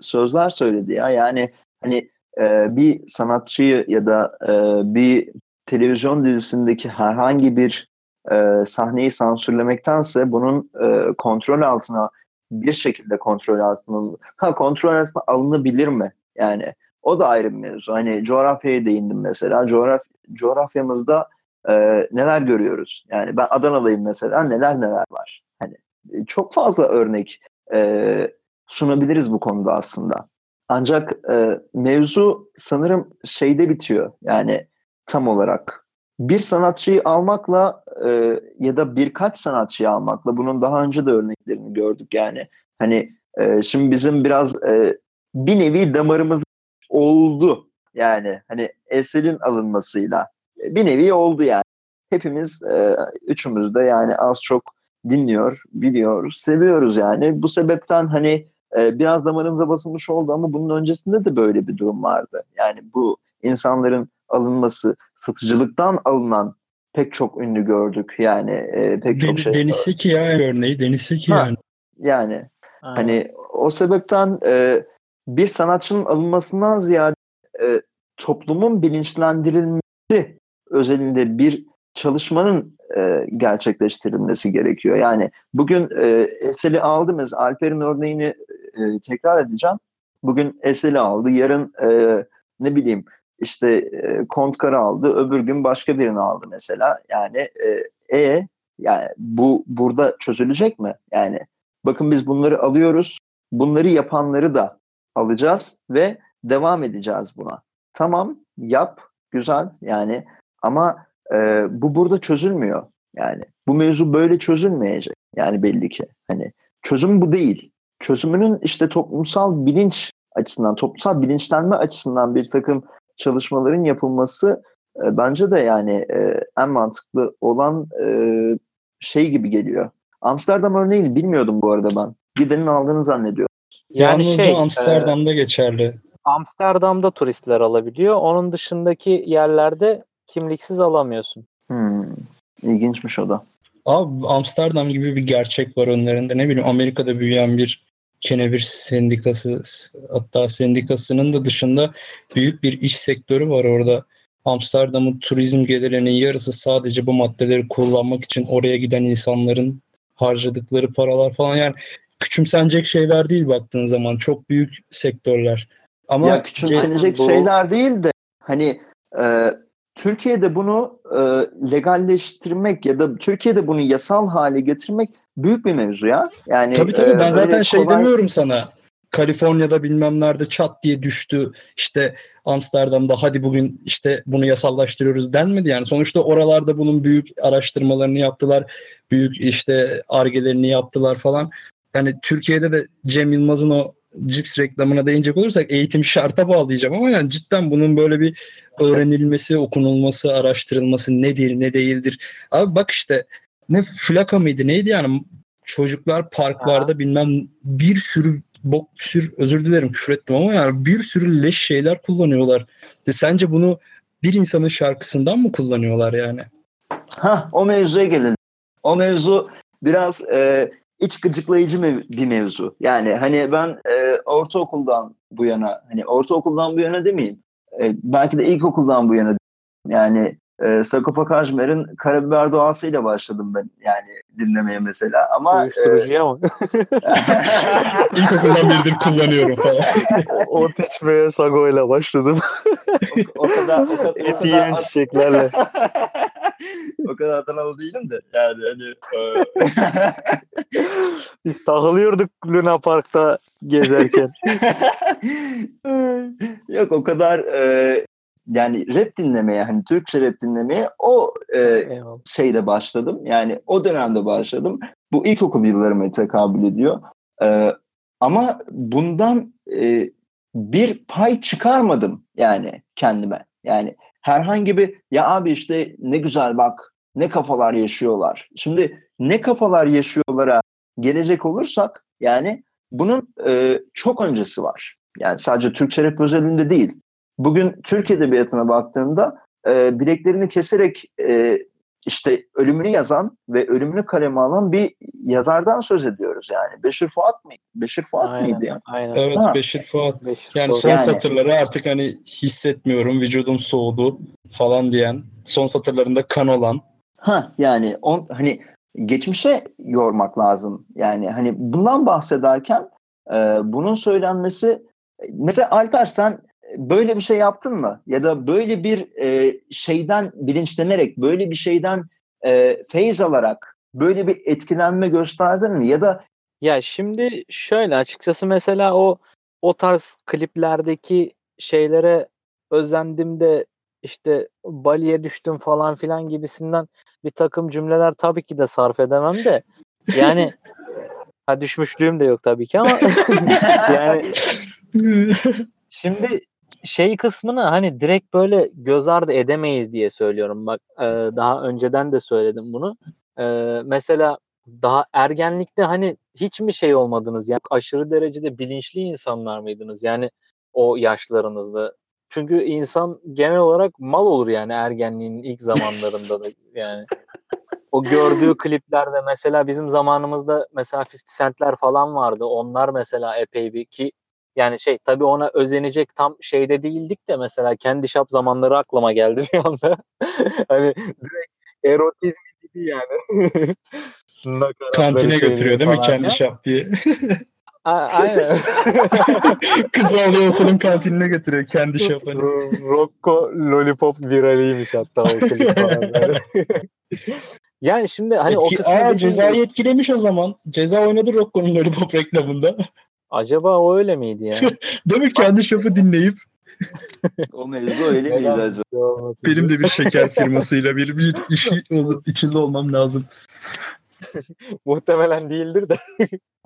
sözler söyledi ya. Yani hani e, bir sanatçıyı ya da e, bir televizyon dizisindeki herhangi bir e, sahneyi sansürlemektense bunun e, kontrol altına bir şekilde kontrol altına ha kontrol altına alınabilir mi? Yani o da ayrı bir mevzu. Hani coğrafyaya değindim mesela. Coğraf coğrafyamızda e, neler görüyoruz? Yani ben Adanalıyım mesela. Neler neler var. Hani e, çok fazla örnek e, sunabiliriz bu konuda aslında. Ancak e, mevzu sanırım şeyde bitiyor. Yani tam olarak bir sanatçıyı almakla e, ya da birkaç sanatçıyı almakla bunun daha önce de örneklerini gördük yani. Hani e, şimdi bizim biraz e, bir nevi damarımız oldu yani hani Esel'in alınmasıyla bir nevi oldu yani. Hepimiz e, üçümüz de yani az çok dinliyor, biliyoruz, seviyoruz yani. Bu sebepten hani e, biraz damarımıza basılmış oldu ama bunun öncesinde de böyle bir durum vardı. Yani bu insanların alınması, satıcılıktan alınan pek çok ünlü gördük yani e, pek Den, çok şey. Deniz Seki ya örneği Deniz Seki yani. Yani Aynen. hani o sebepten e, bir sanatçının alınmasından ziyade e, toplumun bilinçlendirilmesi özelinde bir çalışmanın e, gerçekleştirilmesi gerekiyor. Yani bugün e, Esel'i aldığımız Alper'in örneğini e, tekrar edeceğim. Bugün Esel'i aldı, yarın e, ne bileyim işte e, Kontkar'ı aldı, öbür gün başka birini aldı mesela. Yani e, e yani bu burada çözülecek mi? Yani bakın biz bunları alıyoruz. Bunları yapanları da alacağız ve devam edeceğiz buna. Tamam yap güzel yani ama e, bu burada çözülmüyor. Yani bu mevzu böyle çözülmeyecek. Yani belli ki. Hani çözüm bu değil. Çözümünün işte toplumsal bilinç açısından, toplumsal bilinçlenme açısından bir takım çalışmaların yapılması e, bence de yani e, en mantıklı olan e, şey gibi geliyor. Amsterdam örneğini bilmiyordum bu arada ben. Gidenin aldığını zannediyorum. Yani Yalnızca şey, Amsterdam'da e, geçerli. Amsterdam'da turistler alabiliyor. Onun dışındaki yerlerde kimliksiz alamıyorsun. Hmm. İlginçmiş o da. Abi Amsterdam gibi bir gerçek var önlerinde. Ne bileyim Amerika'da büyüyen bir kenevir sendikası hatta sendikasının da dışında büyük bir iş sektörü var orada. Amsterdam'ın turizm gelirinin yarısı sadece bu maddeleri kullanmak için oraya giden insanların harcadıkları paralar falan yani küçümsenecek şeyler değil baktığın zaman çok büyük sektörler. Ama ya küçümsenecek bu... şeyler değil de hani e, Türkiye'de bunu e, legalleştirmek ya da Türkiye'de bunu yasal hale getirmek büyük bir mevzu ya. Yani Tabii tabii e, ben zaten şey kolay... demiyorum sana. Kaliforniya'da bilmem nerede çat diye düştü. İşte Amsterdam'da hadi bugün işte bunu yasallaştırıyoruz denmedi yani. Sonuçta oralarda bunun büyük araştırmalarını yaptılar. Büyük işte argelerini yaptılar falan. Yani Türkiye'de de Cem Yılmaz'ın o cips reklamına değinecek olursak eğitim şarta bağlayacağım ama yani cidden bunun böyle bir öğrenilmesi, okunulması, araştırılması nedir, ne değildir. Abi bak işte ne flaka mıydı neydi yani çocuklar parklarda bilmem bir sürü bok sür özür dilerim küfür ettim ama yani bir sürü leş şeyler kullanıyorlar. De sence bunu bir insanın şarkısından mı kullanıyorlar yani? Ha o mevzuya gelelim. O mevzu biraz e, iç gıcıklayıcı mev- bir mevzu. Yani hani ben e, ortaokuldan bu yana hani ortaokuldan bu yana demeyeyim. E, belki de ilkokuldan bu yana yani e, Sagopa Kajmer'in Karabiber doğasıyla başladım ben yani dinlemeye mesela ama Uyuşturucuya e, mı? [LAUGHS] İlkokuldan beridir kullanıyorum falan. o içmeye Sago ile başladım. o, o kadar o kadar, Et yiyen çiçeklerle. [LAUGHS] o kadar Adanalı değilim de yani hani e... [LAUGHS] biz takılıyorduk Luna Park'ta gezerken. [LAUGHS] Yok o kadar e, yani rap dinlemeye hani Türkçe rap dinlemeye o e, şeyde başladım. Yani o dönemde başladım. Bu ilkokul yıllarıma tekabül ediyor. E, ama bundan e, bir pay çıkarmadım yani kendime. Yani herhangi bir ya abi işte ne güzel bak ne kafalar yaşıyorlar. Şimdi ne kafalar yaşıyorlara gelecek olursak yani bunun e, çok öncesi var. Yani sadece Türkçe rap özelinde değil. Bugün Türk Edebiyatı'na baktığımda e, bileklerini keserek e, işte ölümünü yazan ve ölümünü kaleme alan bir yazardan söz ediyoruz yani. Beşir Fuat mı? Beşir Fuat aynen, mıydı yani? Aynen. Evet ha. Beşir Fuat. Beşir yani Fuat. son yani. satırları artık hani hissetmiyorum, vücudum soğudu falan diyen, son satırlarında kan olan. Ha yani on, hani geçmişe yormak lazım. Yani hani bundan bahsederken e, bunun söylenmesi mesela Alper sen böyle bir şey yaptın mı? Ya da böyle bir e, şeyden bilinçlenerek, böyle bir şeyden e, feyiz alarak böyle bir etkilenme gösterdin mi? Ya da ya şimdi şöyle açıkçası mesela o o tarz kliplerdeki şeylere özendim de işte Bali'ye düştüm falan filan gibisinden bir takım cümleler tabii ki de sarf edemem de yani ha düşmüşlüğüm de yok tabii ki ama [LAUGHS] [LAUGHS] yani şimdi şey kısmını hani direkt böyle göz ardı edemeyiz diye söylüyorum. Bak e, daha önceden de söyledim bunu. E, mesela daha ergenlikte hani hiç mi şey olmadınız? Yani aşırı derecede bilinçli insanlar mıydınız? Yani o yaşlarınızda. Çünkü insan genel olarak mal olur yani ergenliğin ilk zamanlarında da [LAUGHS] yani. O gördüğü kliplerde mesela bizim zamanımızda mesela 50 Cent'ler falan vardı. Onlar mesela epey bir ki yani şey tabii ona özenecek tam şeyde değildik de mesela kendi şap zamanları aklıma geldi [LAUGHS] bir anda. hani direkt erotizm gibi yani. [LAUGHS] Kantine götürüyor değil mi kendi şap diye. aynen. [LAUGHS] Kız alıyor okulun kantinine götürüyor kendi şapını. Rocco Lollipop viraliymiş hatta o klip yani şimdi hani Etki, o kısmı... Aa cezayı etkilemiş o zaman. Ceza oynadı Rocco'nun Lollipop reklamında. Acaba o öyle miydi ya? [LAUGHS] Değil mi? Kendi şofu dinleyip. o mevzu öyle miydi acaba? Benim de bir şeker firmasıyla bir, bir işi içinde olmam lazım. [LAUGHS] Muhtemelen değildir de.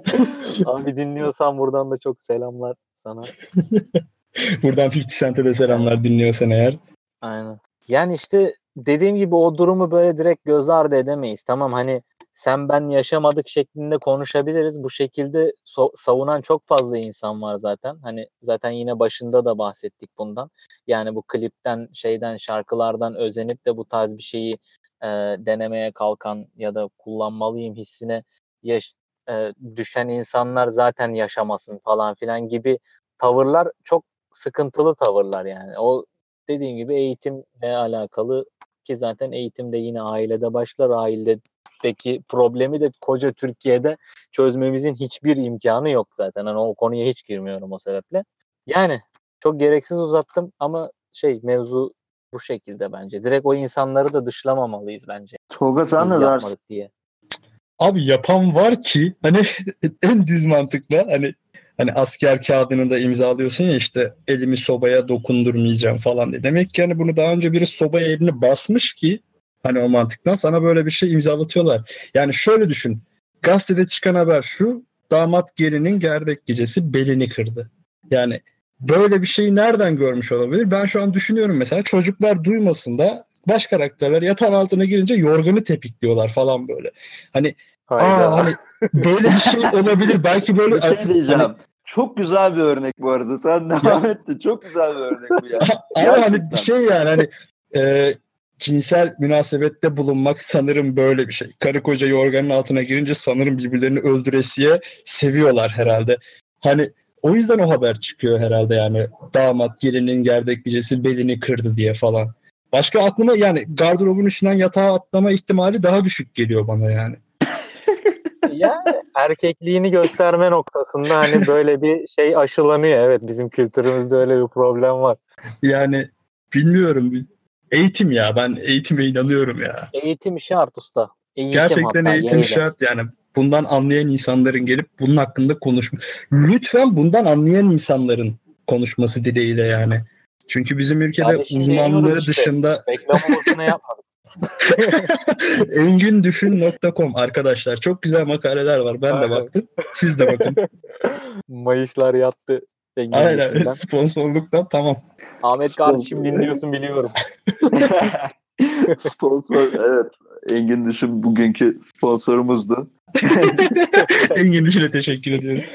[LAUGHS] Abi dinliyorsan buradan da çok selamlar sana. buradan 50 Cent'e de selamlar dinliyorsan eğer. Aynen. Yani işte dediğim gibi o durumu böyle direkt göz ardı edemeyiz. Tamam hani sen ben yaşamadık şeklinde konuşabiliriz. Bu şekilde so- savunan çok fazla insan var zaten. Hani zaten yine başında da bahsettik bundan. Yani bu klipten, şeyden, şarkılardan özenip de bu tarz bir şeyi e, denemeye kalkan ya da kullanmalıyım hissine yaş- e, düşen insanlar zaten yaşamasın falan filan gibi tavırlar çok sıkıntılı tavırlar yani. O dediğim gibi eğitimle alakalı ki zaten eğitim de yine ailede başlar. Ailede Irak'taki problemi de koca Türkiye'de çözmemizin hiçbir imkanı yok zaten. Hani o konuya hiç girmiyorum o sebeple. Yani çok gereksiz uzattım ama şey mevzu bu şekilde bence. Direkt o insanları da dışlamamalıyız bence. Tolga sen ne dersin? Diye. Abi yapan var ki hani [LAUGHS] en düz mantıkla hani hani asker kağıdını da imzalıyorsun ya işte elimi sobaya dokundurmayacağım falan diye. Demek ki hani bunu daha önce biri sobaya elini basmış ki Hani o mantıktan sana böyle bir şey imzalatıyorlar. Yani şöyle düşün. Gazetede çıkan haber şu. Damat gelinin gerdek gecesi belini kırdı. Yani böyle bir şeyi nereden görmüş olabilir? Ben şu an düşünüyorum mesela çocuklar duymasın da baş karakterler yatağın altına girince yorganı tepikliyorlar falan böyle. Hani Aa, hani böyle bir şey olabilir. Belki böyle [LAUGHS] bir şey diyeceğim. Hani... Çok güzel bir örnek bu arada. Sen devam ettin. Çok güzel bir örnek bu ya. [LAUGHS] Ama hani şey yani hani e, cinsel münasebette bulunmak sanırım böyle bir şey. Karı koca yorganın altına girince sanırım birbirlerini öldüresiye seviyorlar herhalde. Hani o yüzden o haber çıkıyor herhalde yani damat gelinin gerdek gecesi belini kırdı diye falan. Başka aklıma yani gardırobun üstünden yatağa atlama ihtimali daha düşük geliyor bana yani. [LAUGHS] ya erkekliğini gösterme noktasında hani böyle bir şey aşılanıyor. Evet bizim kültürümüzde öyle bir problem var. Yani bilmiyorum. Eğitim ya ben eğitime inanıyorum ya. Eğitim şart usta. Eğitim Gerçekten hatta, eğitim yeniden. şart yani bundan anlayan insanların gelip bunun hakkında konuşma. Lütfen bundan anlayan insanların konuşması dileğiyle yani. Çünkü bizim ülkede uzmanlığı işte. dışında reklam boşuna yapmadık. [LAUGHS] Engindüşün.com arkadaşlar çok güzel makaleler var. Ben Aynen. de baktım. Siz de bakın. [LAUGHS] Mayışlar yattı. Aynen [LAUGHS] sponsorluktan tamam. Ahmet kardeşim dinliyorsun biliyorum. [LAUGHS] Sponsor evet. Engin Düşün bugünkü sponsorumuzdu. [LAUGHS] Engin Düşün'e teşekkür ediyoruz.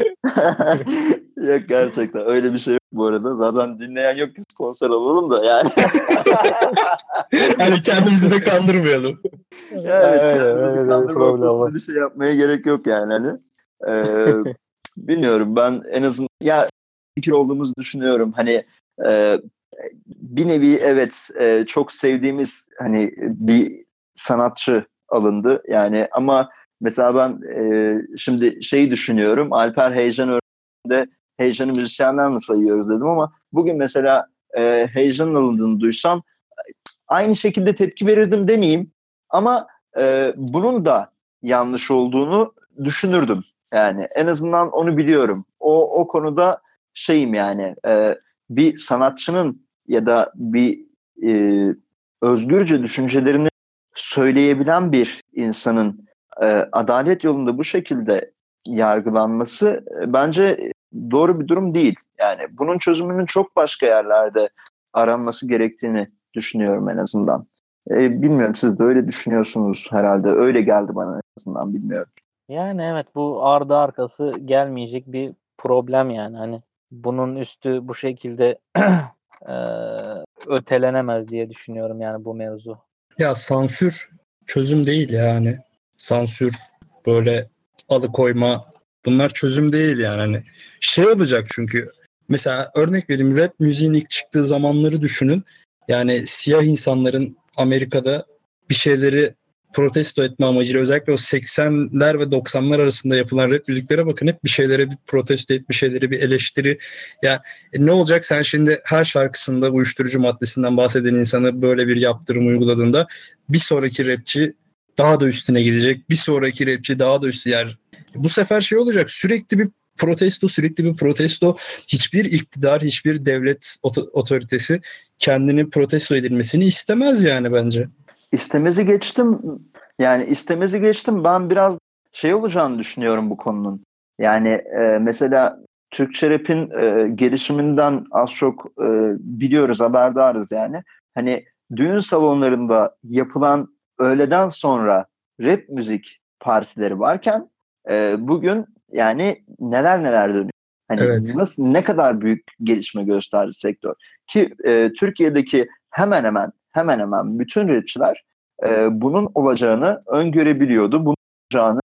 yok gerçekten öyle bir şey yok bu arada. Zaten dinleyen yok ki sponsor olalım da yani. hani kendimizi de kandırmayalım. Yani evet, kendimizi evet, kandırmak bir şey yapmaya gerek yok yani. Hani. Ee, bilmiyorum ben en azından ya fikir olduğumuzu düşünüyorum. Hani e, bir nevi evet e, çok sevdiğimiz hani bir sanatçı alındı. Yani ama mesela ben e, şimdi şeyi düşünüyorum. Alper Heyecan örneğinde Heyecan'ı müzisyenler mi sayıyoruz dedim ama bugün mesela e, Heyecan'ın alındığını duysam aynı şekilde tepki verirdim demeyeyim. Ama e, bunun da yanlış olduğunu düşünürdüm. Yani en azından onu biliyorum. O o konuda şeyim yani e, bir sanatçının ya da bir e, özgürce düşüncelerini söyleyebilen bir insanın e, adalet yolunda bu şekilde yargılanması e, bence doğru bir durum değil. Yani bunun çözümünün çok başka yerlerde aranması gerektiğini düşünüyorum en azından. E, bilmiyorum siz de öyle düşünüyorsunuz herhalde. Öyle geldi bana en azından bilmiyorum. Yani evet bu ardı arkası gelmeyecek bir problem yani. Hani bunun üstü bu şekilde [CLEARS THROAT] ötelenemez diye düşünüyorum yani bu mevzu. Ya sansür çözüm değil yani. Sansür böyle alıkoyma bunlar çözüm değil yani. Hani şey olacak çünkü mesela örnek vereyim rap müziğin ilk çıktığı zamanları düşünün. Yani siyah insanların Amerika'da bir şeyleri protesto etme amacıyla özellikle o 80'ler ve 90'lar arasında yapılan rap müziklere bakın hep bir şeylere bir protesto et, bir şeylere bir eleştiri. Ya yani, e, ne olacak sen şimdi her şarkısında uyuşturucu maddesinden bahseden insanı böyle bir yaptırım uyguladığında bir sonraki rapçi daha da üstüne gidecek. Bir sonraki rapçi daha da üstü yer. Bu sefer şey olacak sürekli bir protesto sürekli bir protesto hiçbir iktidar hiçbir devlet otoritesi kendini protesto edilmesini istemez yani bence. İstemezi geçtim. Yani istemezi geçtim. Ben biraz şey olacağını düşünüyorum bu konunun. Yani e, mesela Türkçe rap'in e, gelişiminden az çok e, biliyoruz, haberdarız yani. Hani düğün salonlarında yapılan öğleden sonra rap müzik partileri varken e, bugün yani neler neler dönüyor. Hani evet. nasıl ne kadar büyük gelişme gösterdi sektör. Ki e, Türkiye'deki hemen hemen hemen hemen bütün rapçiler e, bunun olacağını öngörebiliyordu. Bunun olacağını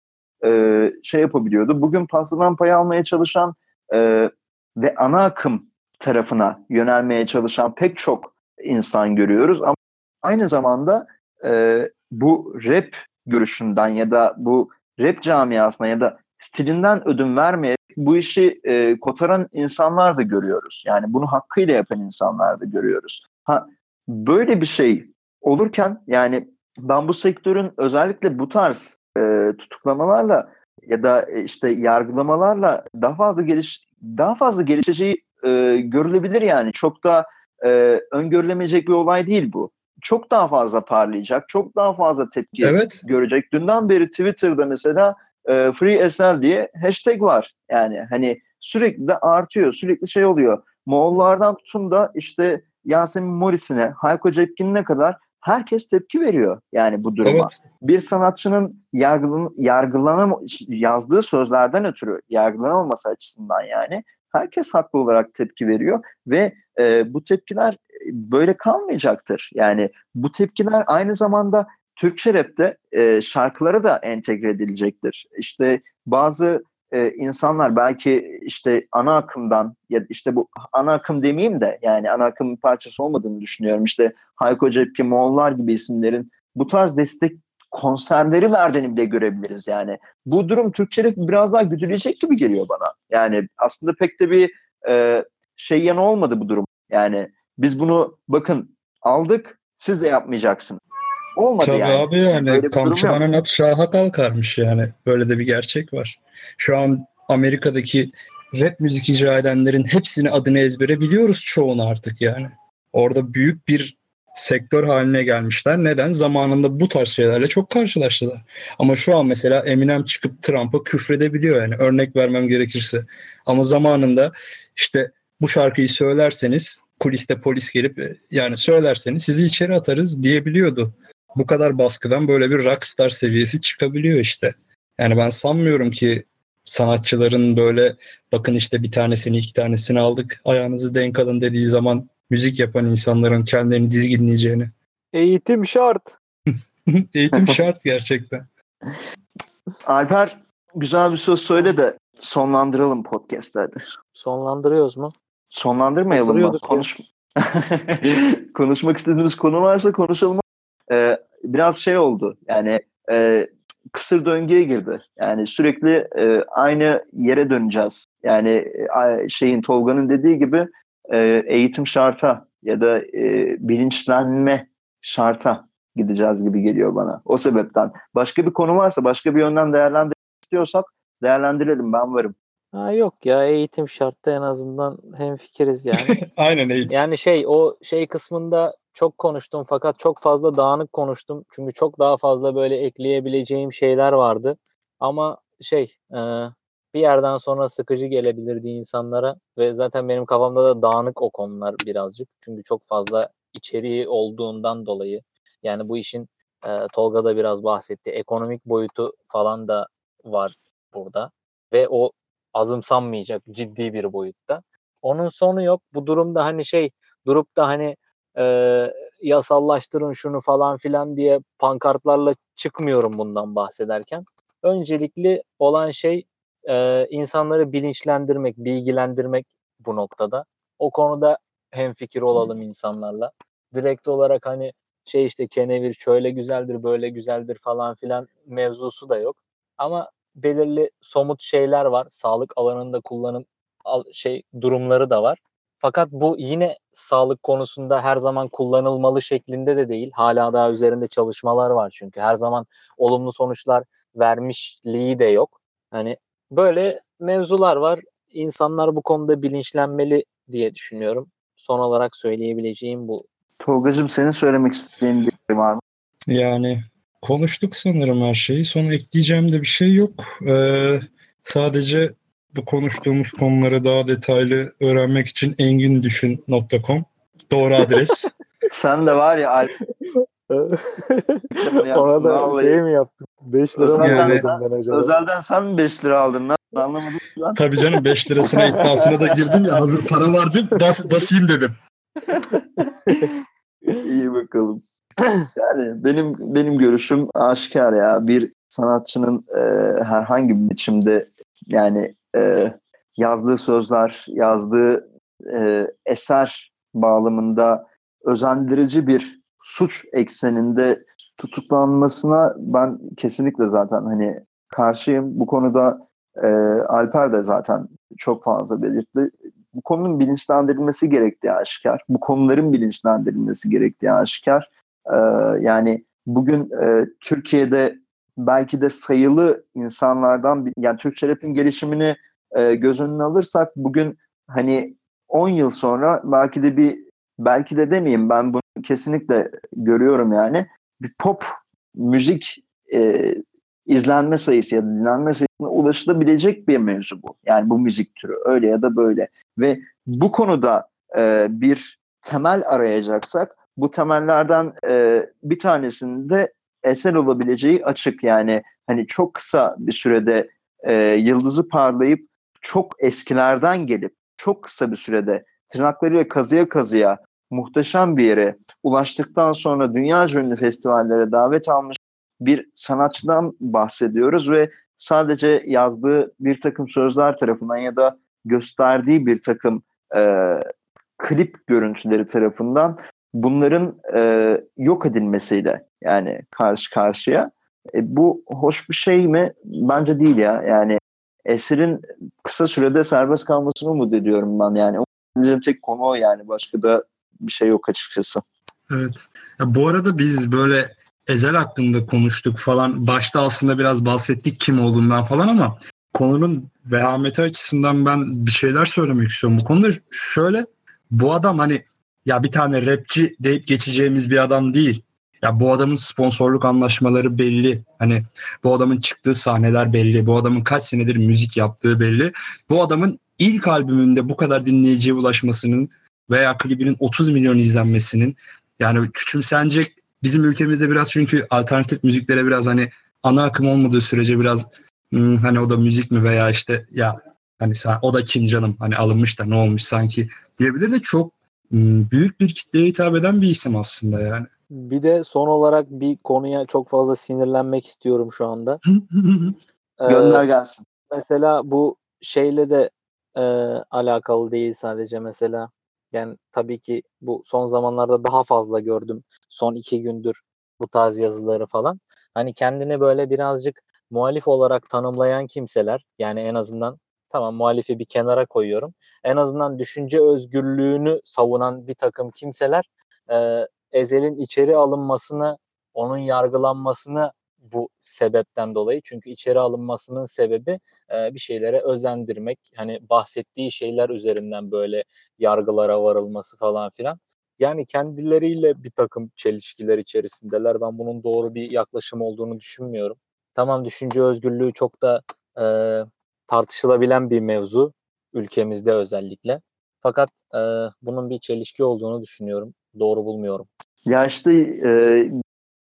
e, şey yapabiliyordu. Bugün pastadan pay almaya çalışan e, ve ana akım tarafına yönelmeye çalışan pek çok insan görüyoruz. Ama aynı zamanda e, bu rap görüşünden ya da bu rap camiasına ya da stilinden ödün vermeyerek bu işi e, kotaran insanlar da görüyoruz. Yani bunu hakkıyla yapan insanlar da görüyoruz. Ha böyle bir şey olurken yani ben bu sektörün özellikle bu tarz e, tutuklamalarla ya da e, işte yargılamalarla daha fazla geliş daha fazla gelişeceği e, görülebilir yani çok da e, öngörülemeyecek bir olay değil bu. Çok daha fazla parlayacak, çok daha fazla tepki evet. görecek. Dünden beri Twitter'da mesela e, Free SL diye hashtag var. Yani hani sürekli de artıyor, sürekli şey oluyor. Moğollardan tutun da işte Yasemin Morris'ine, Hayko Cepkin'ine kadar herkes tepki veriyor yani bu duruma. Evet. Bir sanatçının yargılan, yargılanam yazdığı sözlerden ötürü yargılanamaması açısından yani herkes haklı olarak tepki veriyor ve e, bu tepkiler böyle kalmayacaktır. Yani bu tepkiler aynı zamanda Türkçe rapte e, şarkılara da entegre edilecektir. İşte bazı e, insanlar belki işte ana akımdan ya işte bu ana akım demeyeyim de yani ana akımın parçası olmadığını düşünüyorum. İşte Hayko Cepki, Moğollar gibi isimlerin bu tarz destek konserleri verdiğini bile görebiliriz yani. Bu durum Türkçe'de biraz daha güdülecek gibi geliyor bana. Yani aslında pek de bir e, şey yanı olmadı bu durum. Yani biz bunu bakın aldık siz de yapmayacaksınız. Olmadı Tabii yani. abi yani durum kamçılanan at şaha kalkarmış yani. Böyle de bir gerçek var. Şu an Amerika'daki rap müzik icra edenlerin hepsini adını ezbere biliyoruz çoğunu artık yani. Orada büyük bir sektör haline gelmişler. Neden? Zamanında bu tarz şeylerle çok karşılaştılar. Ama şu an mesela Eminem çıkıp Trump'a küfredebiliyor yani örnek vermem gerekirse. Ama zamanında işte bu şarkıyı söylerseniz kuliste polis gelip e, yani söylerseniz sizi içeri atarız diyebiliyordu. Bu kadar baskıdan böyle bir rockstar seviyesi çıkabiliyor işte. Yani ben sanmıyorum ki sanatçıların böyle bakın işte bir tanesini iki tanesini aldık ayağınızı denk alın dediği zaman müzik yapan insanların kendilerini dizginleyeceğini. Eğitim şart. [LAUGHS] Eğitim şart gerçekten. Alper güzel bir söz söyle de sonlandıralım podcast'ı. Sonlandırıyoruz mu? Sonlandırmayalım mı? Konuş... [LAUGHS] Konuşmak istediğimiz konu varsa konuşalım. Ee, biraz şey oldu yani e, kısır döngüye girdi. Yani sürekli e, aynı yere döneceğiz. Yani e, şeyin Tolga'nın dediği gibi e, eğitim şarta ya da e, bilinçlenme şarta gideceğiz gibi geliyor bana. O sebepten. Başka bir konu varsa başka bir yönden değerlendirmek istiyorsak değerlendirelim ben varım. Ha yok ya eğitim şartta en azından hem fikiriz yani. [LAUGHS] Aynen eğitim. yani şey o şey kısmında çok konuştum fakat çok fazla dağınık konuştum. Çünkü çok daha fazla böyle ekleyebileceğim şeyler vardı. Ama şey e, bir yerden sonra sıkıcı gelebilirdi insanlara ve zaten benim kafamda da dağınık o konular birazcık. Çünkü çok fazla içeriği olduğundan dolayı yani bu işin e, Tolga da biraz bahsetti. Ekonomik boyutu falan da var burada ve o azımsanmayacak ciddi bir boyutta. Onun sonu yok. Bu durumda hani şey durup da hani e, yasallaştırın şunu falan filan diye pankartlarla çıkmıyorum bundan bahsederken. Öncelikli olan şey e, insanları bilinçlendirmek, bilgilendirmek bu noktada. O konuda hemfikir olalım insanlarla. Direkt olarak hani şey işte kenevir şöyle güzeldir, böyle güzeldir falan filan mevzusu da yok. Ama belirli somut şeyler var. Sağlık alanında kullanım şey durumları da var. Fakat bu yine sağlık konusunda her zaman kullanılmalı şeklinde de değil. Hala daha üzerinde çalışmalar var çünkü her zaman olumlu sonuçlar vermişliği de yok. Hani böyle mevzular var. İnsanlar bu konuda bilinçlenmeli diye düşünüyorum. Son olarak söyleyebileceğim bu. Tolga'cığım senin söylemek istediğin bir şey var mı? Yani konuştuk sanırım her şeyi. Son ekleyeceğim de bir şey yok. Ee, sadece bu konuştuğumuz konuları daha detaylı öğrenmek için engindüşün.com doğru adres. [LAUGHS] Sen de var ya Alp. [LAUGHS] Ona da Vallahi. şey mi yaptın? 5 lira mı Özelden, Yani- sen, ben acaba? özelden sen mi 5 lira aldın lan? Anlamadım lan. Tabii canım 5 lirasına [LAUGHS] iddiasına da girdim ya hazır para vardı bas, basayım dedim. İyi bakalım. Yani benim benim görüşüm aşikar ya. Bir sanatçının e, herhangi bir biçimde yani e, yazdığı sözler, yazdığı e, eser bağlamında özendirici bir suç ekseninde tutuklanmasına ben kesinlikle zaten hani karşıyım. Bu konuda e, Alper de zaten çok fazla belirtti. Bu konunun bilinçlendirilmesi gerektiği aşikar. Bu konuların bilinçlendirilmesi gerektiği aşikar. Ee, yani bugün e, Türkiye'de belki de sayılı insanlardan yani Türkçe rap'in gelişimini e, göz önüne alırsak bugün hani 10 yıl sonra belki de bir belki de demeyeyim ben bunu kesinlikle görüyorum yani bir pop müzik e, izlenme sayısı ya da dinlenme sayısına ulaşılabilecek bir mevzu bu. Yani bu müzik türü öyle ya da böyle ve bu konuda e, bir temel arayacaksak bu temellerden e, bir tanesinde eser olabileceği açık. Yani hani çok kısa bir sürede e, yıldızı parlayıp çok eskilerden gelip çok kısa bir sürede tırnaklarıyla kazıya kazıya muhteşem bir yere ulaştıktan sonra dünya ünlü festivallere davet almış bir sanatçıdan bahsediyoruz ve sadece yazdığı bir takım sözler tarafından ya da gösterdiği bir takım e, klip görüntüleri tarafından bunların e, yok edilmesiyle yani karşı karşıya. E, bu hoş bir şey mi? Bence değil ya. Yani esirin kısa sürede serbest kalmasını umut ediyorum ben. Yani o tek konu o yani. Başka da bir şey yok açıkçası. Evet. Ya bu arada biz böyle Ezel hakkında konuştuk falan. Başta aslında biraz bahsettik kim olduğundan falan ama konunun vehameti açısından ben bir şeyler söylemek istiyorum. Bu konuda şöyle bu adam hani ya bir tane rapçi deyip geçeceğimiz bir adam değil. Ya bu adamın sponsorluk anlaşmaları belli. Hani bu adamın çıktığı sahneler belli. Bu adamın kaç senedir müzik yaptığı belli. Bu adamın ilk albümünde bu kadar dinleyiciye ulaşmasının veya klibinin 30 milyon izlenmesinin yani küçümsenecek bizim ülkemizde biraz çünkü alternatif müziklere biraz hani ana akım olmadığı sürece biraz hmm, hani o da müzik mi veya işte ya hani sen, o da kim canım hani alınmış da ne olmuş sanki diyebilir de çok büyük bir kitleye hitap eden bir isim aslında yani. Bir de son olarak bir konuya çok fazla sinirlenmek istiyorum şu anda. [LAUGHS] Ee, Gönder gelsin. Mesela bu şeyle de e, alakalı değil sadece mesela. Yani tabii ki bu son zamanlarda daha fazla gördüm. Son iki gündür bu tarz yazıları falan. Hani kendini böyle birazcık muhalif olarak tanımlayan kimseler yani en azından tamam muhalifi bir kenara koyuyorum. En azından düşünce özgürlüğünü savunan bir takım kimseler e, Ezel'in içeri alınmasını, onun yargılanmasını bu sebepten dolayı. Çünkü içeri alınmasının sebebi e, bir şeylere özendirmek. Hani bahsettiği şeyler üzerinden böyle yargılara varılması falan filan. Yani kendileriyle bir takım çelişkiler içerisindeler. Ben bunun doğru bir yaklaşım olduğunu düşünmüyorum. Tamam düşünce özgürlüğü çok da e, tartışılabilen bir mevzu ülkemizde özellikle. Fakat e, bunun bir çelişki olduğunu düşünüyorum. Doğru bulmuyorum. Ya işte e,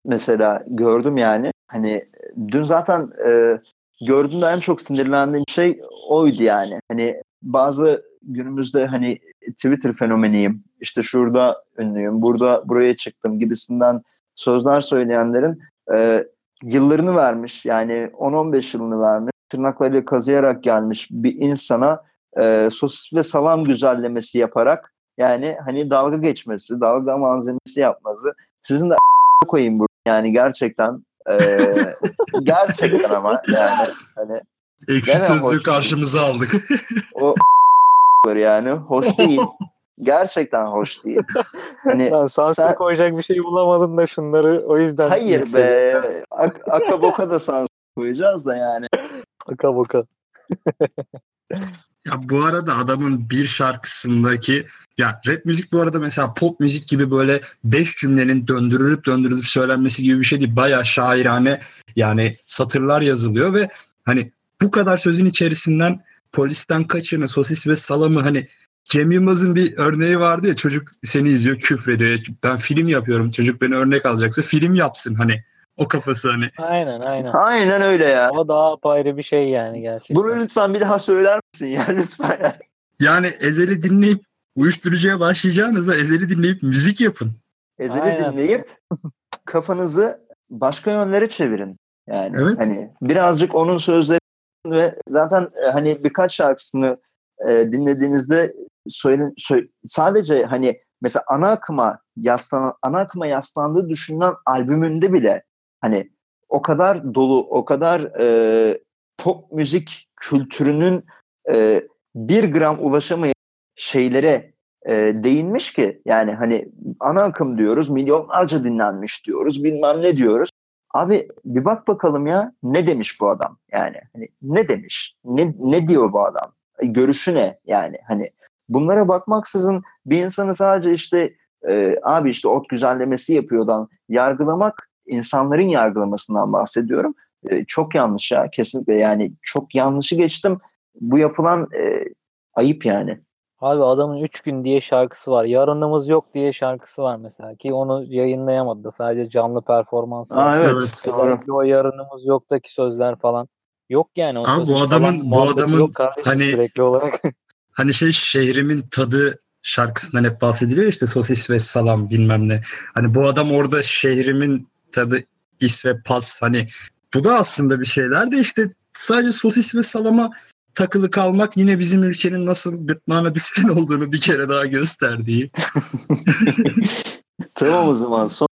mesela gördüm yani hani dün zaten e, gördüğümde en çok sinirlendiğim şey oydu yani. Hani bazı günümüzde hani Twitter fenomeniyim. işte şurada ünlüyüm, burada buraya çıktım gibisinden sözler söyleyenlerin e, yıllarını vermiş yani 10-15 yılını vermiş tırnaklarıyla kazıyarak gelmiş bir insana e, sosis ve salam güzellemesi yaparak yani hani dalga geçmesi, dalga malzemesi yapması sizin de koyayım bu yani gerçekten e, [LAUGHS] gerçekten ama yani hani Ekşi sözlüğü karşımıza değil. aldık. o yani hoş değil. Gerçekten hoş değil. Hani [LAUGHS] ben sansür sen... koyacak bir şey bulamadın da şunları o yüzden. Hayır be. Ak akaboka da sansür koyacağız da yani. Akaboka. ya bu arada adamın bir şarkısındaki ya rap müzik bu arada mesela pop müzik gibi böyle beş cümlenin döndürülüp döndürülüp söylenmesi gibi bir şey değil. Baya şairane yani satırlar yazılıyor ve hani bu kadar sözün içerisinden polisten kaçını, sosis ve salamı hani Cem Yılmaz'ın bir örneği vardı ya çocuk seni izliyor küfrediyor. Ben film yapıyorum çocuk beni örnek alacaksa film yapsın hani o kafası hani. Aynen aynen. Aynen öyle ya. O daha ayrı bir şey yani gerçekten. Bunu lütfen bir daha söyler misin ya [LAUGHS] lütfen. Yani Ezel'i dinleyip uyuşturucuya başlayacağınızda Ezel'i dinleyip müzik yapın. Ezel'i dinleyip kafanızı başka yönlere çevirin. Yani evet. hani birazcık onun sözleri ve zaten e, hani birkaç şarkısını e, dinlediğinizde söylen, söyle, sadece hani mesela ana akıma yaslan ana akıma yaslandığı düşünülen albümünde bile hani o kadar dolu, o kadar e, pop müzik kültürünün e, bir gram ulaşamayan şeylere e, değinmiş ki yani hani ana akım diyoruz, milyonlarca dinlenmiş diyoruz, bilmem ne diyoruz. Abi bir bak bakalım ya ne demiş bu adam? Yani hani ne demiş? Ne ne diyor bu adam? Görüşü ne? Yani hani bunlara bakmaksızın bir insanı sadece işte e, abi işte ot güzellemesi yapıyordan yargılamak insanların yargılamasından bahsediyorum e, çok yanlış ya kesinlikle yani çok yanlışı geçtim bu yapılan e, ayıp yani. Abi adamın 3 gün diye şarkısı var. Yarınımız yok diye şarkısı var mesela ki onu yayınlayamadı da sadece canlı performansı. Aa, evet, Evet. doğru. O yarınımız yoktaki sözler falan yok yani. O Abi bu adamın- bu adamın yok kardeşim hani- sürekli olarak. [LAUGHS] Hani şey şehrimin tadı şarkısından hep bahsediliyor işte sosis ve salam bilmem ne. Hani bu adam orada şehrimin tadı is ve pas hani bu da aslında bir şeyler de işte sadece sosis ve salama takılı kalmak yine bizim ülkenin nasıl gırtlağına düşkün olduğunu bir kere daha gösterdiği. [LAUGHS] tamam o zaman son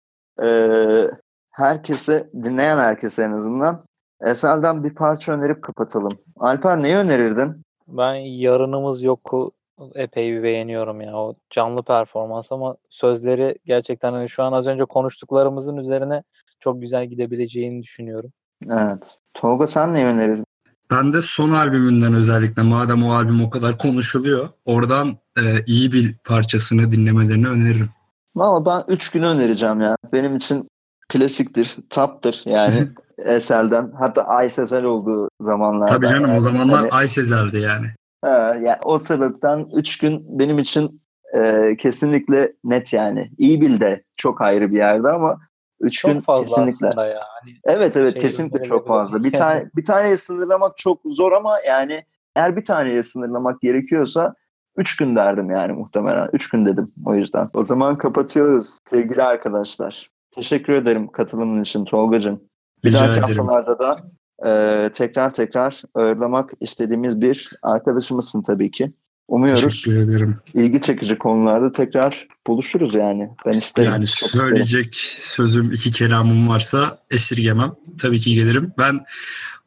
Ee, herkese dinleyen herkese en azından Esel'den bir parça önerip kapatalım. Alper neyi önerirdin? Ben yarınımız yoku epey bir beğeniyorum ya. O canlı performans ama sözleri gerçekten hani şu an az önce konuştuklarımızın üzerine çok güzel gidebileceğini düşünüyorum. Evet. Tolga sen neyi önerirdin? Ben de son albümünden özellikle madem o albüm o kadar konuşuluyor oradan e, iyi bir parçasını dinlemelerini öneririm. Valla ben 3 günü önereceğim ya. Benim için klasiktir, taptır yani [LAUGHS] Esel'den. Hatta Ay Sezel olduğu zamanlarda. Tabii canım o yani. zamanlar Hani- Ay Sezel'di yani. Ha, yani o sebepten 3 gün benim için e, kesinlikle net yani. İyi bil de çok ayrı bir yerde ama 3 gün fazla kesinlikle. aslında ya. Hani Evet evet şey kesinlikle çok fazla. Bir tane bir taneye sınırlamak çok zor ama yani eğer bir taneye sınırlamak gerekiyorsa 3 gün derdim yani muhtemelen. 3 gün dedim o yüzden. O zaman kapatıyoruz sevgili arkadaşlar. Teşekkür ederim katılımın için Tolgacığım. Bir Rica dahaki ederim. haftalarda da e, tekrar tekrar ağırlamak istediğimiz bir arkadaşımızsın tabii ki. Umuyoruz Teşekkür ederim. ilgi çekici konularda tekrar buluşuruz yani. Ben isterim. Yani çok isterim. söyleyecek sözüm iki kelamım varsa esirgemem. Tabii ki gelirim. Ben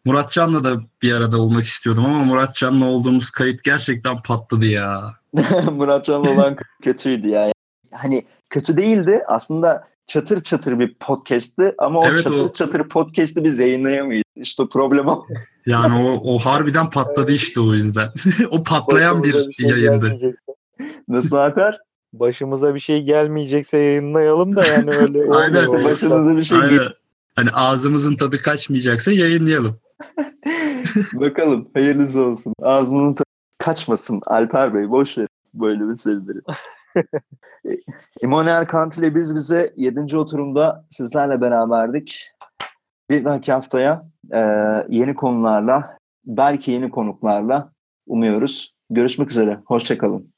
Muratcan'la da bir arada olmak istiyordum ama Muratcan'la olduğumuz kayıt gerçekten patladı ya. [LAUGHS] Muratcan'la olan kötüydü ya. Hani kötü değildi. Aslında çatır çatır bir podcast'ti ama o Evet, çatır o- çatır podcast'i biz yayınlayamayız. İşte problem o. Yani o, o harbiden patladı işte o yüzden. [LAUGHS] o patlayan bir başımıza bir şey yayındı. Nasıl Alper? başımıza bir şey gelmeyecekse yayınlayalım da yani öyle [LAUGHS] Aynen. Başınıza bir şey Aynen. Hani ağzımızın tadı kaçmayacaksa yayınlayalım. [LAUGHS] Bakalım. Hayırlısı olsun. Ağzımızın tadı kaçmasın Alper Bey. Boş ver böyle meseleleri. [LAUGHS] Immanuel Kant ile biz bize 7. oturumda sizlerle beraberdik. Bir dahaki haftaya e, yeni konularla, belki yeni konuklarla umuyoruz. Görüşmek üzere. Hoşçakalın.